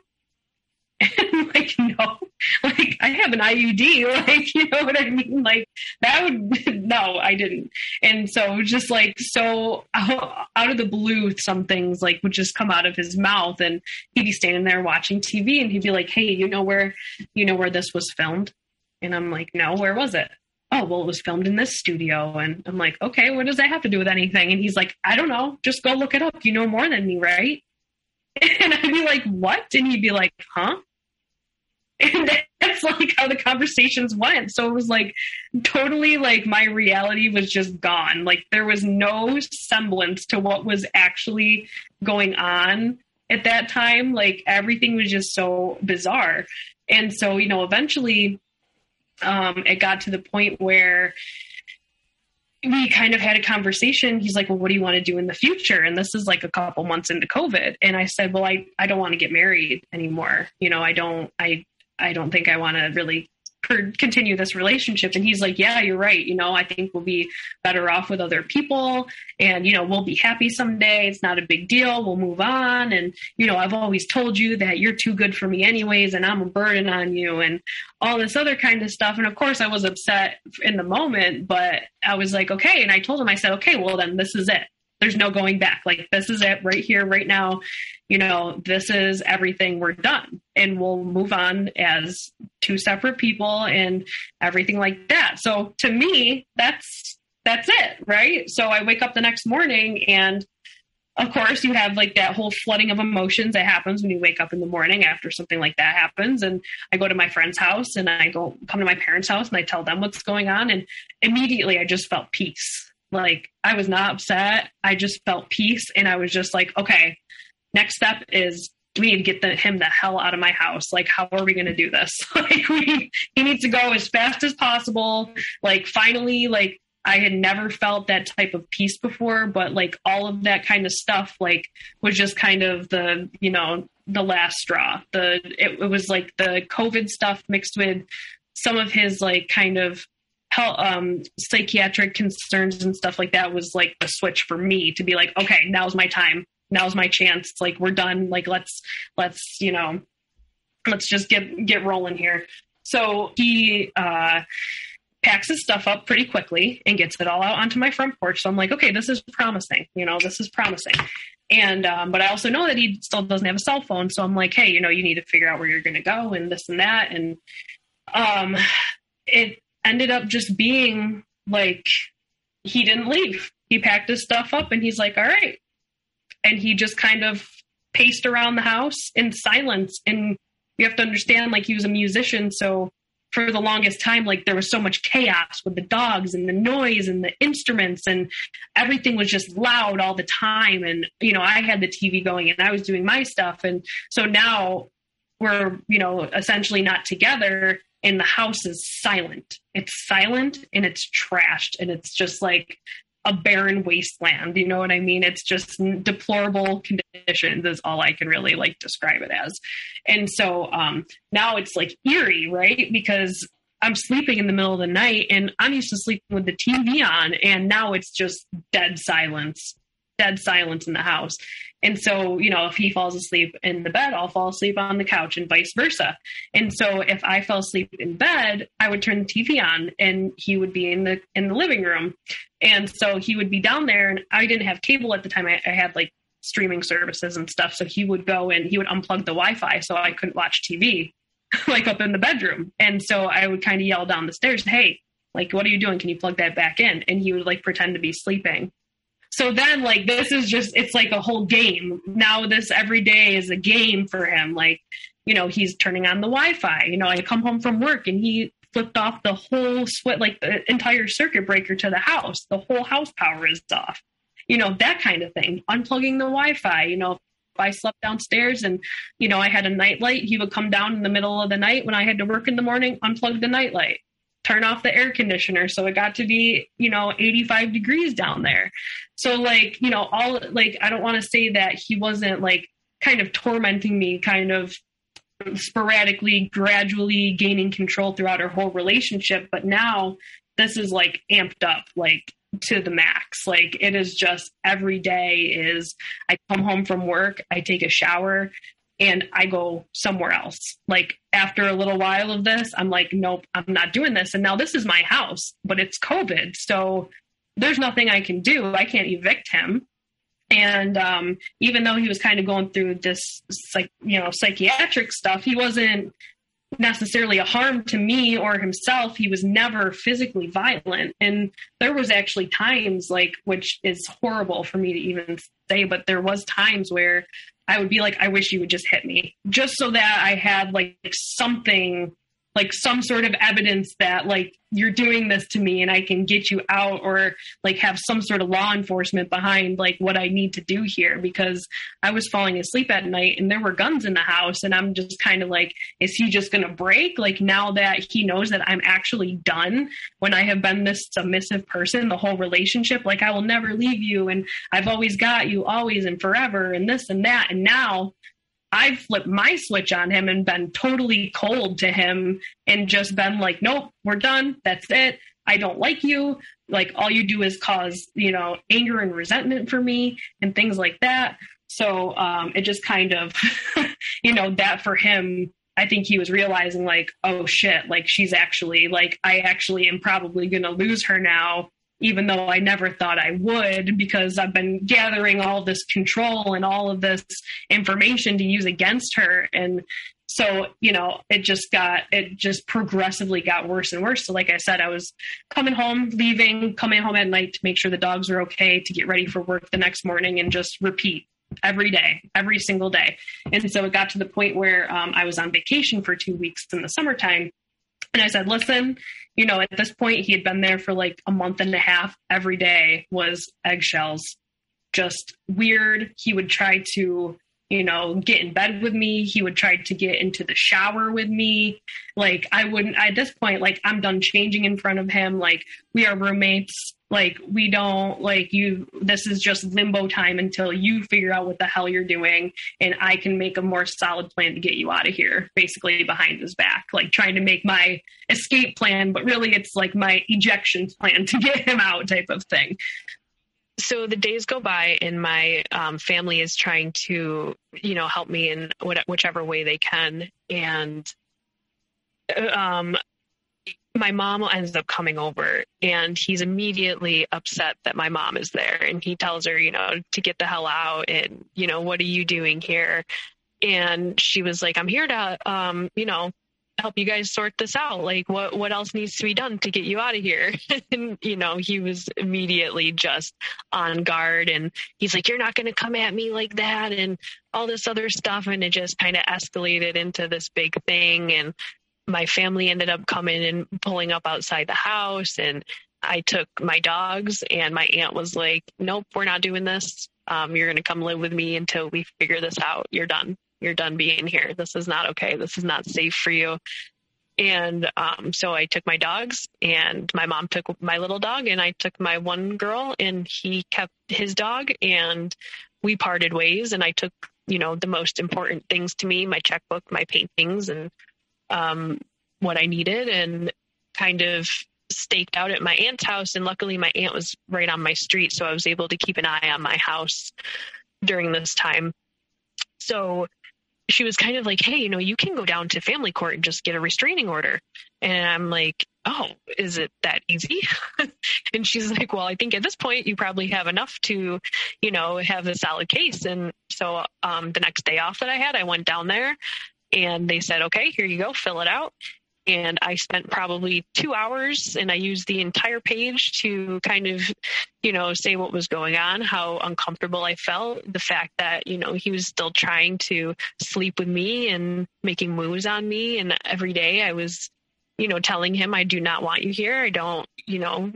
And like no. Like i have an iud like you know what i mean? Like that would no i didn't. And so just like so out, out of the blue some things like would just come out of his mouth and he'd be standing there watching tv and he'd be like hey you know where you know where this was filmed? And i'm like no where was it oh well it was filmed in this studio and i'm like okay what does that have to do with anything and he's like i don't know just go look it up you know more than me right and I'd be like, what? And he'd be like, huh? And that's like how the conversations went. So it was like totally like my reality was just gone. Like there was no semblance to what was actually going on at that time. Like everything was just so bizarre. And so, you know, eventually um, it got to the point where we kind of had a conversation. He's like, Well, what do you want to do in the future? And this is like a couple months into COVID. And I said, Well, I, I don't want to get married anymore. You know, I don't, I, I don't think I want to really continue this relationship. And he's like, yeah, you're right. You know, I think we'll be better off with other people and, you know, we'll be happy someday. It's not a big deal. We'll move on. And, you know, I've always told you that you're too good for me anyways. And I'm a burden on you and all this other kind of stuff. And of course I was upset in the moment, but I was like, okay. And I told him, I said, okay, well then this is it there's no going back. Like this is it right here, right now. You know, this is everything. We're done, and we'll move on as two separate people and everything like that. So to me, that's that's it, right? So I wake up the next morning and of course you have like that whole flooding of emotions that happens when you wake up in the morning after something like that happens and i go to my friend's house and i go come to my parents house and i tell them what's going on and immediately i just felt peace like i was not upset i just felt peace and i was just like okay next step is we need to get the, him the hell out of my house. Like, how are we going to do this? like, we, he needs to go as fast as possible. Like, finally, like, I had never felt that type of peace before, but like all of that kind of stuff, like was just kind of the, you know, the last straw. The, it, it was like the COVID stuff mixed with some of his like kind of health, um, psychiatric concerns and stuff like that was like the switch for me to be like, okay, now's my time. Now's my chance. Like we're done. Like let's, let's, you know, let's just get, get rolling here. So he, uh, packs his stuff up pretty quickly and gets it all out onto my front porch. So I'm like, okay, this is promising. You know, this is promising. And um, but I also know that he still doesn't have a cell phone. So I'm like, hey, you know, you need to figure out where you're going to go and this and that. And um, it ended up just being like he didn't leave. He packed his stuff up and he's like, all right. And he just kind of paced around the house in silence. And you have to understand, like, he was a musician. So for the longest time like there was so much chaos with the dogs and the noise and the instruments and everything was just loud all the time and you know i had the tv going and i was doing my stuff and so now we're you know essentially not together and the house is silent it's silent and it's trashed and it's just like a barren wasteland. You know what I mean? It's just deplorable conditions is all I can really like describe it as. And so um, now it's like eerie, right? Because I'm sleeping in the middle of the night and I'm used to sleeping with the TV on, and now it's just dead silence dead silence in the house. And so, you know, if he falls asleep in the bed, I'll fall asleep on the couch and vice versa. And so if I fell asleep in bed, I would turn the TV on and he would be in the in the living room. And so he would be down there and I didn't have cable at the time. I, I had like streaming services and stuff. So he would go and he would unplug the Wi-Fi so I couldn't watch TV like up in the bedroom. And so I would kind of yell down the stairs, Hey, like, what are you doing? Can you plug that back in? And he would like pretend to be sleeping. So then, like, this is just, it's like a whole game. Now, this every day is a game for him. Like, you know, he's turning on the Wi Fi. You know, I come home from work and he flipped off the whole sweat, like the entire circuit breaker to the house. The whole house power is off. You know, that kind of thing. Unplugging the Wi Fi. You know, if I slept downstairs and, you know, I had a nightlight, he would come down in the middle of the night when I had to work in the morning, unplug the nightlight turn off the air conditioner. So it got to be you know 85 degrees down there. So like you know all like i don't want to say that he wasn't like kind of tormenting me kind of sporadically gradually gaining control throughout our whole relationship. But now this is like amped up like to the max. Like it is just every day is i come home from work i take a shower and I go somewhere else. Like after a little while of this, I'm like, nope, I'm not doing this. And now this is my house, but it's COVID. So there's nothing I can do. I can't evict him. And um, even though he was kind of going through this, like you know, psychiatric stuff, he wasn't necessarily a harm to me or himself. He was never physically violent. And there was actually times like, which is horrible for me to even say, but there was times where I would be like, I wish you would just hit me, just so that I had like something like some sort of evidence that like you're doing this to me and I can get you out or like have some sort of law enforcement behind like what I need to do here because I was falling asleep at night and there were guns in the house and I'm just kind of like is he just going to break? Like now that he knows that I'm actually done when I have been this submissive person the whole relationship like I will never leave you and I've always got you always and forever and this and that. And now I've flipped my switch on him and been totally cold to him and just been like, nope, we're done. That's it. I don't like you. Like all you do is cause, you know, anger and resentment for me and things like that. So um, it just kind of, you know, that for him, I think he was realizing like, oh shit, like she's actually like, I actually am probably going to lose her now even though I never thought I would because I've been gathering all this control and all of this information to use against her. And so, you know, it just got, it just progressively got worse and worse. So, like I said, I was coming home, leaving, coming home at night to make sure the dogs were okay, to get ready for work the next morning and just repeat every day, every single day. And so it got to the point where um, I was on vacation for two weeks in the summertime. And I said, listen, you know, at this point, he had been there for like a month and a half. Every day was eggshells, just weird. He would try to you know, get in bed with me. He would try to get into the shower with me. Like I wouldn't at this point, like I'm done changing in front of him. Like we are roommates. Like we don't like you this is just limbo time until you figure out what the hell you're doing and I can make a more solid plan to get you out of here, basically behind his back. Like trying to make my escape plan, but really it's like my ejection plan to get him out type of thing so the days go by and my um, family is trying to you know help me in what, whichever way they can. And um, my mom ends up coming over and he's immediately upset that my mom is there. And he tells her you know to get the hell out and you know what are you doing here? And she was like i'm here to um, you know help you guys sort this out. Like what what else needs to be done to get you out of here? and you know, he was immediately just on guard and he's like, You're not gonna come at me like that and all this other stuff and it just kind of escalated into this big thing and my family ended up coming and pulling up outside the house and I took my dogs and my aunt was like, Nope, we're not doing this. Um, you're gonna come live with me until we figure this out. You're done you're done being here. This is not okay. This is not safe for you. And um, so I took my dogs, and my mom took my little dog, and I took my one girl, and he kept his dog, and we parted ways. And I took, you know, the most important things to me my checkbook, my paintings, and um, what I needed, and kind of staked out at my aunt's house. And luckily, my aunt was right on my street, so I was able to keep an eye on my house during this time. So she was kind of like, hey, you know, you can go down to family court and just get a restraining order. And I'm like, oh, is it that easy? and she's like, well, I think at this point you probably have enough to, you know, have a solid case. And so um, the next day off that I had, I went down there and they said, okay, here you go, fill it out and I spent probably two hours and I used the entire page to kind of, you know, say what was going on, how uncomfortable I felt, the fact that, you know, he was still trying to sleep with me and making moves on me. And every day I was, you know, telling him, I do not want you here. I don't, you know,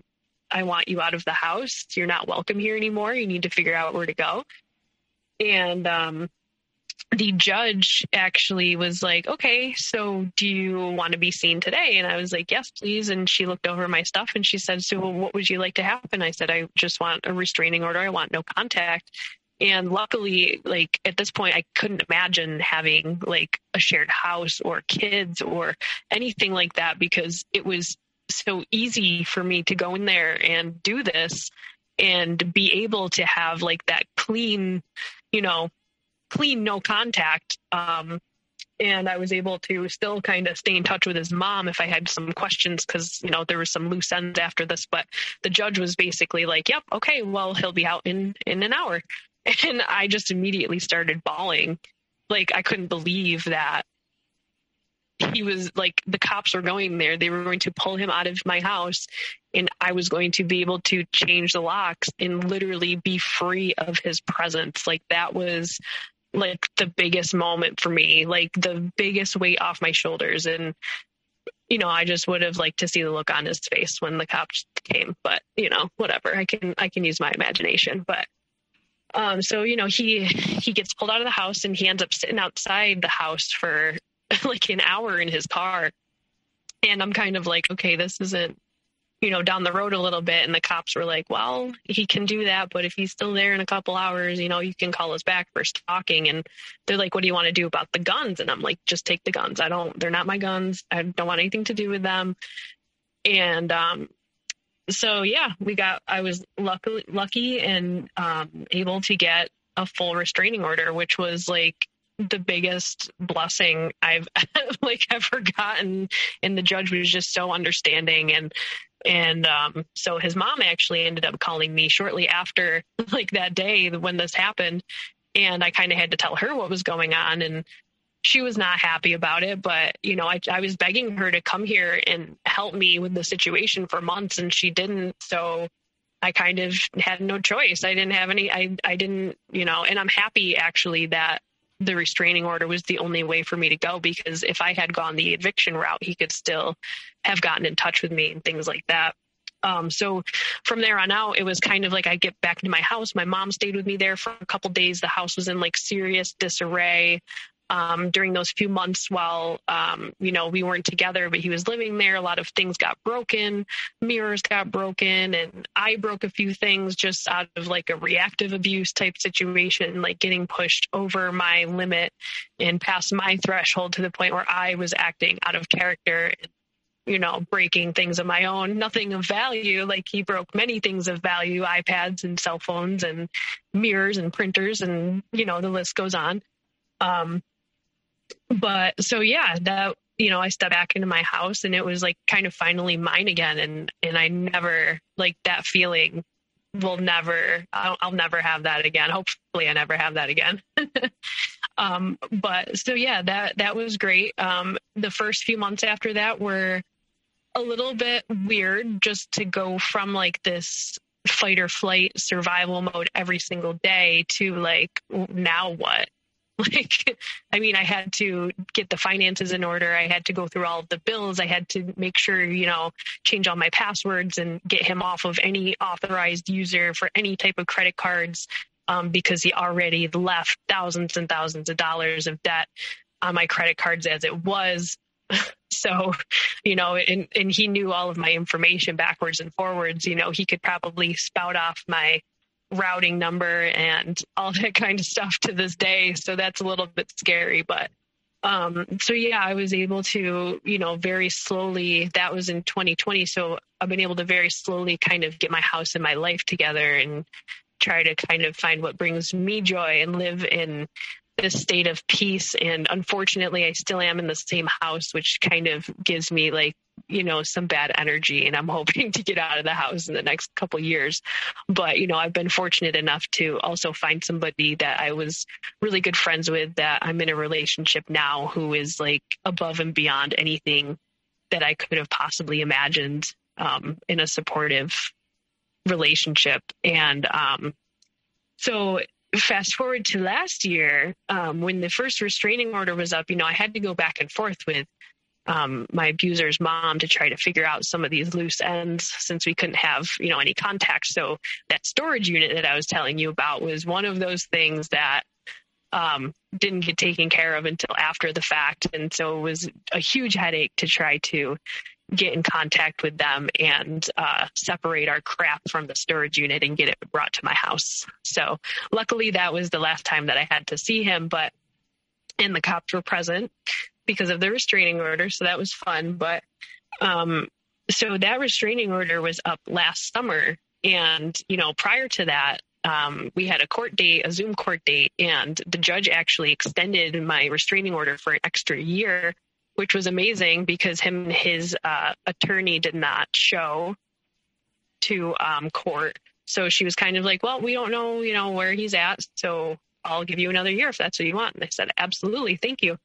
I want you out of the house. You're not welcome here anymore. You need to figure out where to go. And, um, the judge actually was like, okay, so do you want to be seen today? And I was like, yes, please. And she looked over my stuff and she said, so what would you like to happen? I said, I just want a restraining order. I want no contact. And luckily, like at this point, I couldn't imagine having like a shared house or kids or anything like that because it was so easy for me to go in there and do this and be able to have like that clean, you know, clean no contact. Um, and I was able to still kind of stay in touch with his mom if I had some questions because you know there was some loose ends after this. But the judge was basically like, "Yep, okay, well he'll be out in in an hour," and I just immediately started bawling, like I couldn't believe that he was like the cops were going there. They were going to pull him out of my house, and I was going to be able to change the locks and literally be free of his presence. Like that was like the biggest moment for me, like the biggest weight off my shoulders. And, you know, I just would have liked to see the look on his face when the cops came, but you know, whatever. I can, I can use my imagination, but, um, so, you know, he, he gets pulled out of the house and he ends up sitting outside the house for like an hour in his car. And I'm kind of like, okay, this isn't you know, down the road a little bit. And the cops were like, well, he can do that. But if he's still there in a couple hours, you know, you can call us back for stalking. And they're like, what do you want to do about the guns? And I'm like, just take the guns. I don't, they're not my guns. I don't want anything to do with them. And, um, so yeah, we got, I was lucky, lucky and, um, able to get a full restraining order, which was like the biggest blessing I've like ever gotten. And the judge was just so understanding and and um, so his mom actually ended up calling me shortly after like that day when this happened and I kind of had to tell her what was going on and she was not happy about it but you know I, I was begging her to come here and help me with the situation for months and she didn't so I kind of had no choice. I didn't have any, I, I didn't, you know, and I'm happy actually that the restraining order was the only way for me to go because if I had gone the eviction route, he could still have gotten in touch with me and things like that. Um, so from there on out, it was kind of like I get back into my house. My mom stayed with me there for a couple days. The house was in like serious disarray um, during those few months while um, you know we weren't together but he was living there. A lot of things got broken mirrors got broken and i broke a few things just out of like a reactive abuse type situation like getting pushed over my limit and past my threshold to the point where i was acting out of character you know breaking things of my own. Nothing of value. Like he broke many things of value ipads and cell phones and mirrors and printers and you know the list goes on. Um, but so yeah, that you know, I stepped back into my house and it was like kind of finally mine again, and and I never like that feeling will never I'll, I'll never have that again. Hopefully, I never have that again. um, but so yeah, that that was great. Um, the first few months after that were a little bit weird, just to go from like this fight or flight survival mode every single day to like now what Like, I mean, I had to get the finances in order. I had to go through all of the bills. I had to make sure, you know, change all my passwords and get him off of any authorized user for any type of credit cards um, because he already left thousands and thousands of dollars of debt on my credit cards as it was. so, you know, and, and he knew all of my information backwards and forwards. You know, he could probably spout off my routing number and all that kind of stuff to this day. So that's a little bit scary, but um, so yeah, I was able to, you know, very slowly, that was in 2020. So I've been able to very slowly kind of get my house and my life together and try to kind of find what brings me joy and live in this state of peace. And unfortunately, I still am in the same house, which kind of gives me like you know some bad energy. And i'm hoping to get out of the house in the next couple years. But you know i've been fortunate enough to also find somebody that i was really good friends with that i'm in a relationship now who is like above and beyond anything that i could have possibly imagined um, in a supportive relationship. And um, so fast forward to last year um, when the first restraining order was up you know i had to go back and forth with um, my abuser's mom to try to figure out some of these loose ends since we couldn't have you know any contact. So that storage unit that i was telling you about was one of those things that um, didn't get taken care of until after the fact. And so it was a huge headache to try to get in contact with them and uh, separate our crap from the storage unit and get it brought to my house so luckily that was the last time that i had to see him but and the cops were present because of the restraining order. So that was fun. But um, so that restraining order was up last summer. And, you know, prior to that, um, we had a court date, a Zoom court date, and the judge actually extended my restraining order for an extra year, which was amazing because him and his uh, attorney did not show to um, court. So she was kind of like, well, we don't know, you know, where he's at. So I'll give you another year if that's what you want. And I said, absolutely. Thank you.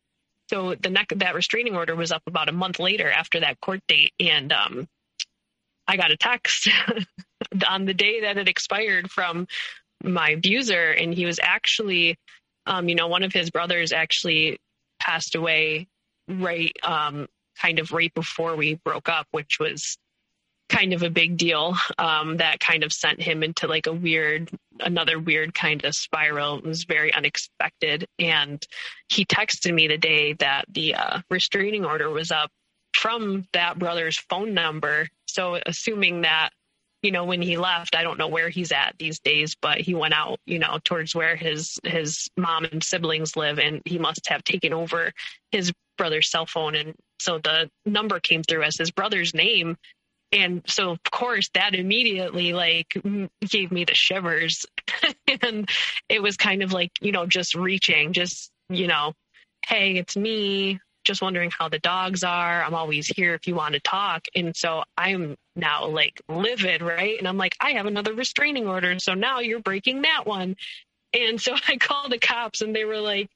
So the neck that restraining order was up about a month later after that court date, and um, I got a text on the day that it expired from my abuser, and he was actually, um, you know, one of his brothers actually passed away right, um, kind of right before we broke up, which was kind of a big deal. Um, that kind of sent him into like a weird, another weird kind of spiral. It was very unexpected. And he texted me the day that the uh, restraining order was up from that brother's phone number. So assuming that, you know, when he left, I don't know where he's at these days, but he went out, you know, towards where his his mom and siblings live, and he must have taken over his brother's cell phone and so the number came through as his brother's name and so of course that immediately like gave me the shivers and it was kind of like you know just reaching just you know, hey, it's me. Just wondering how the dogs are. I'm always here if you want to talk. And so I'm now like livid, right? And I'm like, I have another restraining order. So now you're breaking that one. And so I called the cops and they were like,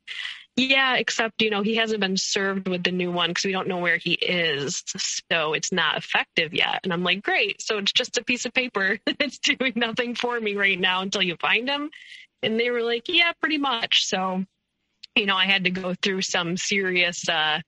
yeah, except, you know, he hasn't been served with the new one because we don't know where he is. So it's not effective yet. And I'm like, great. So it's just a piece of paper. it's doing nothing for me right now until you find him. And they were like, yeah, pretty much. So, you know, I had to go through some serious, uh,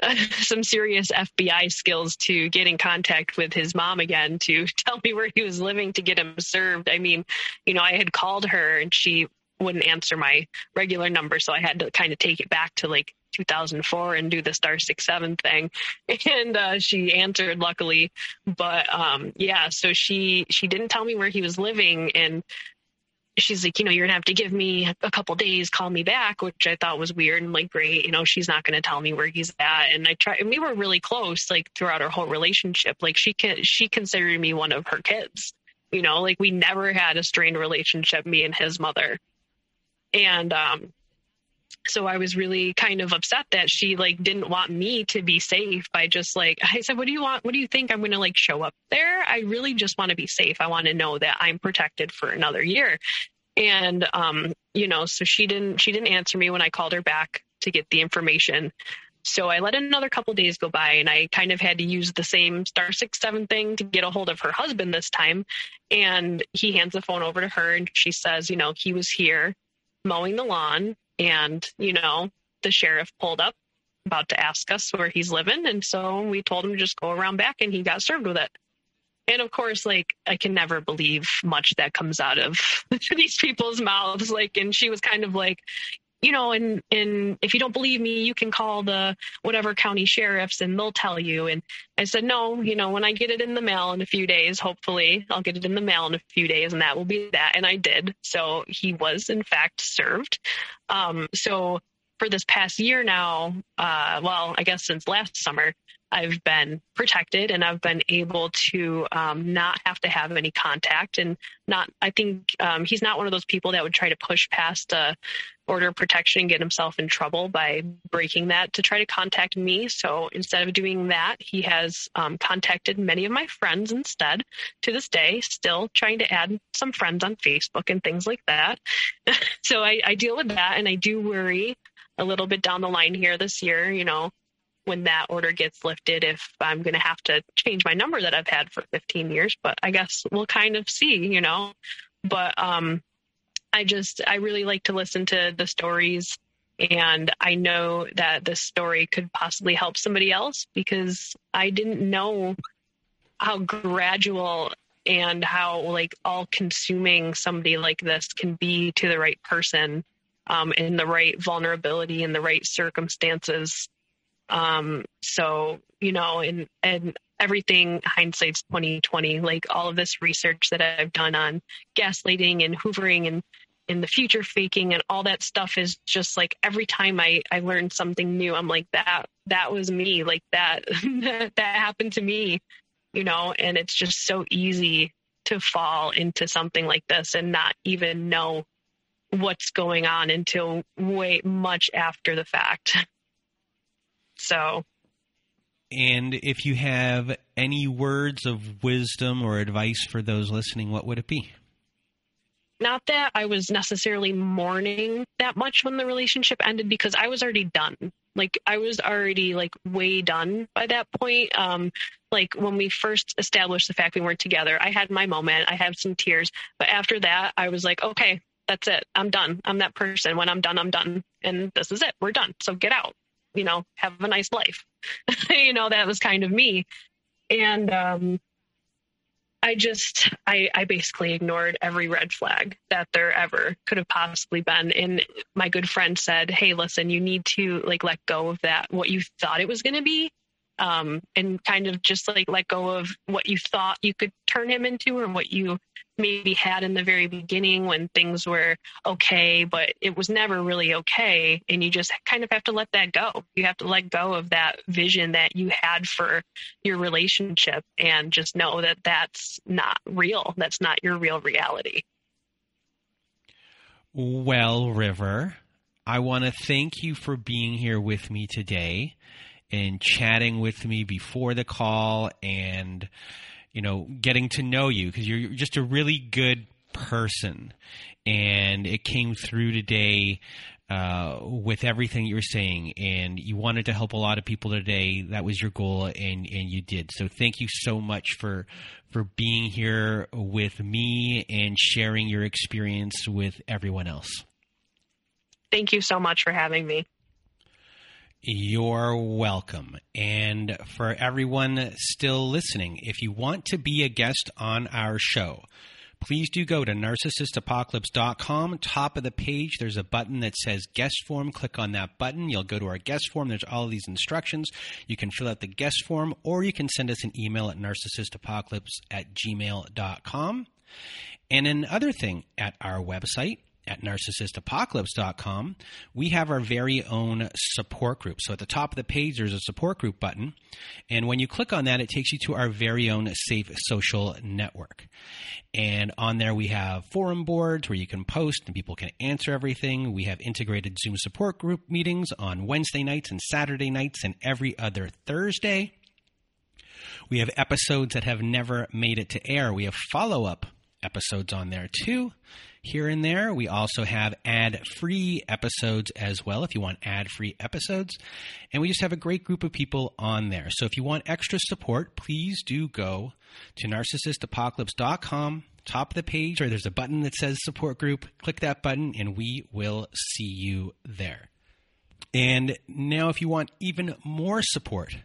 some serious FBI skills to get in contact with his mom again to tell me where he was living to get him served. I mean, you know, I had called her and she wouldn't answer my regular number, so I had to kind of take it back to like 2004 and do the star six seven thing. And uh, she answered luckily but um, yeah so she she didn't tell me where he was living and she's like you know you're gonna have to give me a couple days call me back which i thought was weird and like great you know she's not gonna tell me where he's at. And i try and we were really close like throughout our whole relationship. Like she can she considered me one of her kids you know? Like we never had a strained relationship me and his mother and um, so I was really kind of upset that she like didn't want me to be safe by just like I said, what do you want? What do you think I'm going to like show up there? I really just want to be safe. I want to know that I'm protected for another year. And um, you know, so she didn't she didn't answer me when I called her back to get the information. So I let another couple days go by and I kind of had to use the same star six seven thing to get a hold of her husband this time. And he hands the phone over to her and she says, you know, he was here mowing the lawn and, you know, the sheriff pulled up about to ask us where he's living. And so we told him to just go around back and he got served with it. And of course, like, I can never believe much that comes out of these people's mouths. Like, and she was kind of like, you know, and and if you don't believe me, you can call the whatever county sheriffs and they'll tell you. And I said, no, you know, when I get it in the mail in a few days, hopefully I'll get it in the mail in a few days, and that will be that. And I did. So he was in fact served. Um, so for this past year now, uh, well, I guess since last summer, I've been protected and I've been able to um, not have to have any contact and not. I think um, he's not one of those people that would try to push past a order protection and get himself in trouble by breaking that to try to contact me. So instead of doing that, he has um, contacted many of my friends instead. To this day, still trying to add some friends on Facebook and things like that. so I, I deal with that, and I do worry a little bit down the line here this year. You know, when that order gets lifted if I'm going to have to change my number that I've had for 15 years. But I guess we'll kind of see, you know. But um, I just, I really like to listen to the stories. And I know that this story could possibly help somebody else because I didn't know how gradual and how like all consuming somebody like this can be to the right person um, in the right vulnerability in the right circumstances um, so, you know, and, and everything hindsight's 2020, like all of this research that I've done on gaslighting and hoovering and in the future faking and all that stuff is just like every time I, I learn something new, I'm like that, that was me. Like that, that happened to me, you know, and it's just so easy to fall into something like this and not even know what's going on until way much after the fact. So. And if you have any words of wisdom or advice for those listening, what would it be? Not that I was necessarily mourning that much when the relationship ended because I was already done. Like I was already like way done by that point. Um, like when we first established the fact we weren't together, I had my moment. I had some tears, but after that, I was like, okay, that's it. I'm done. I'm that person. When I'm done, I'm done, and this is it. We're done. So get out you know, have a nice life. you know, that was kind of me. And um, I just, I, I basically ignored every red flag that there ever could have possibly been. And my good friend said, Hey, listen, you need to like let go of that, what you thought it was going to be. Um, and kind of just like let go of what you thought you could turn him into or what you maybe had in the very beginning when things were okay, but it was never really okay. And you just kind of have to let that go. You have to let go of that vision that you had for your relationship and just know that that's not real. That's not your real reality. Well, River, I want to thank you for being here with me today and chatting with me before the call and, you know, getting to know you because you're just a really good person. And it came through today uh, with everything you were saying, and you wanted to help a lot of people today. That was your goal, and and you did. So thank you so much for for being here with me and sharing your experience with everyone else. Thank you so much for having me. You're welcome. And for everyone still listening, if you want to be a guest on our show, please do go to narcissistapocalypse.com. Top of the page, there's a button that says guest form. Click on that button. You'll go to our guest form. There's all these instructions. You can fill out the guest form or you can send us an email at narcissistapocalypse at gmail.com. And another thing at our website, at narcissistapocalypse.com, we have our very own support group. So at the top of the page, there's a support group button. And when you click on that, it takes you to our very own safe social network. And on there, we have forum boards where you can post and people can answer everything. We have integrated Zoom support group meetings on Wednesday nights and Saturday nights and every other Thursday. We have episodes that have never made it to air. We have follow up episodes on there too here and there. We also have ad free episodes as well if you want ad free episodes. And we just have a great group of people on there. So if you want extra support, please do go to narcissistapocalypse.com. Top of the page, or there's a button that says support group. Click that button, and we will see you there. And now, if you want even more support,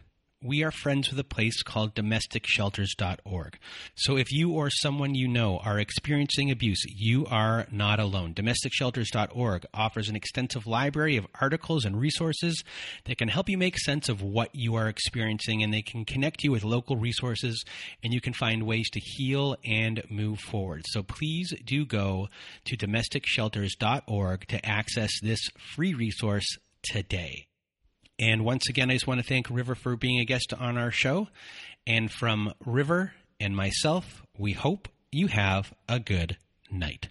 we are friends with a place called domesticshelters.org. So if you or someone you know are experiencing abuse, you are not alone. Domesticshelters.org offers an extensive library of articles and resources that can help you make sense of what you are experiencing and they can connect you with local resources and you can find ways to heal and move forward. So please do go to domesticshelters.org to access this free resource today. And once again, I just want to thank River for being a guest on our show. And from River and myself, we hope you have a good night.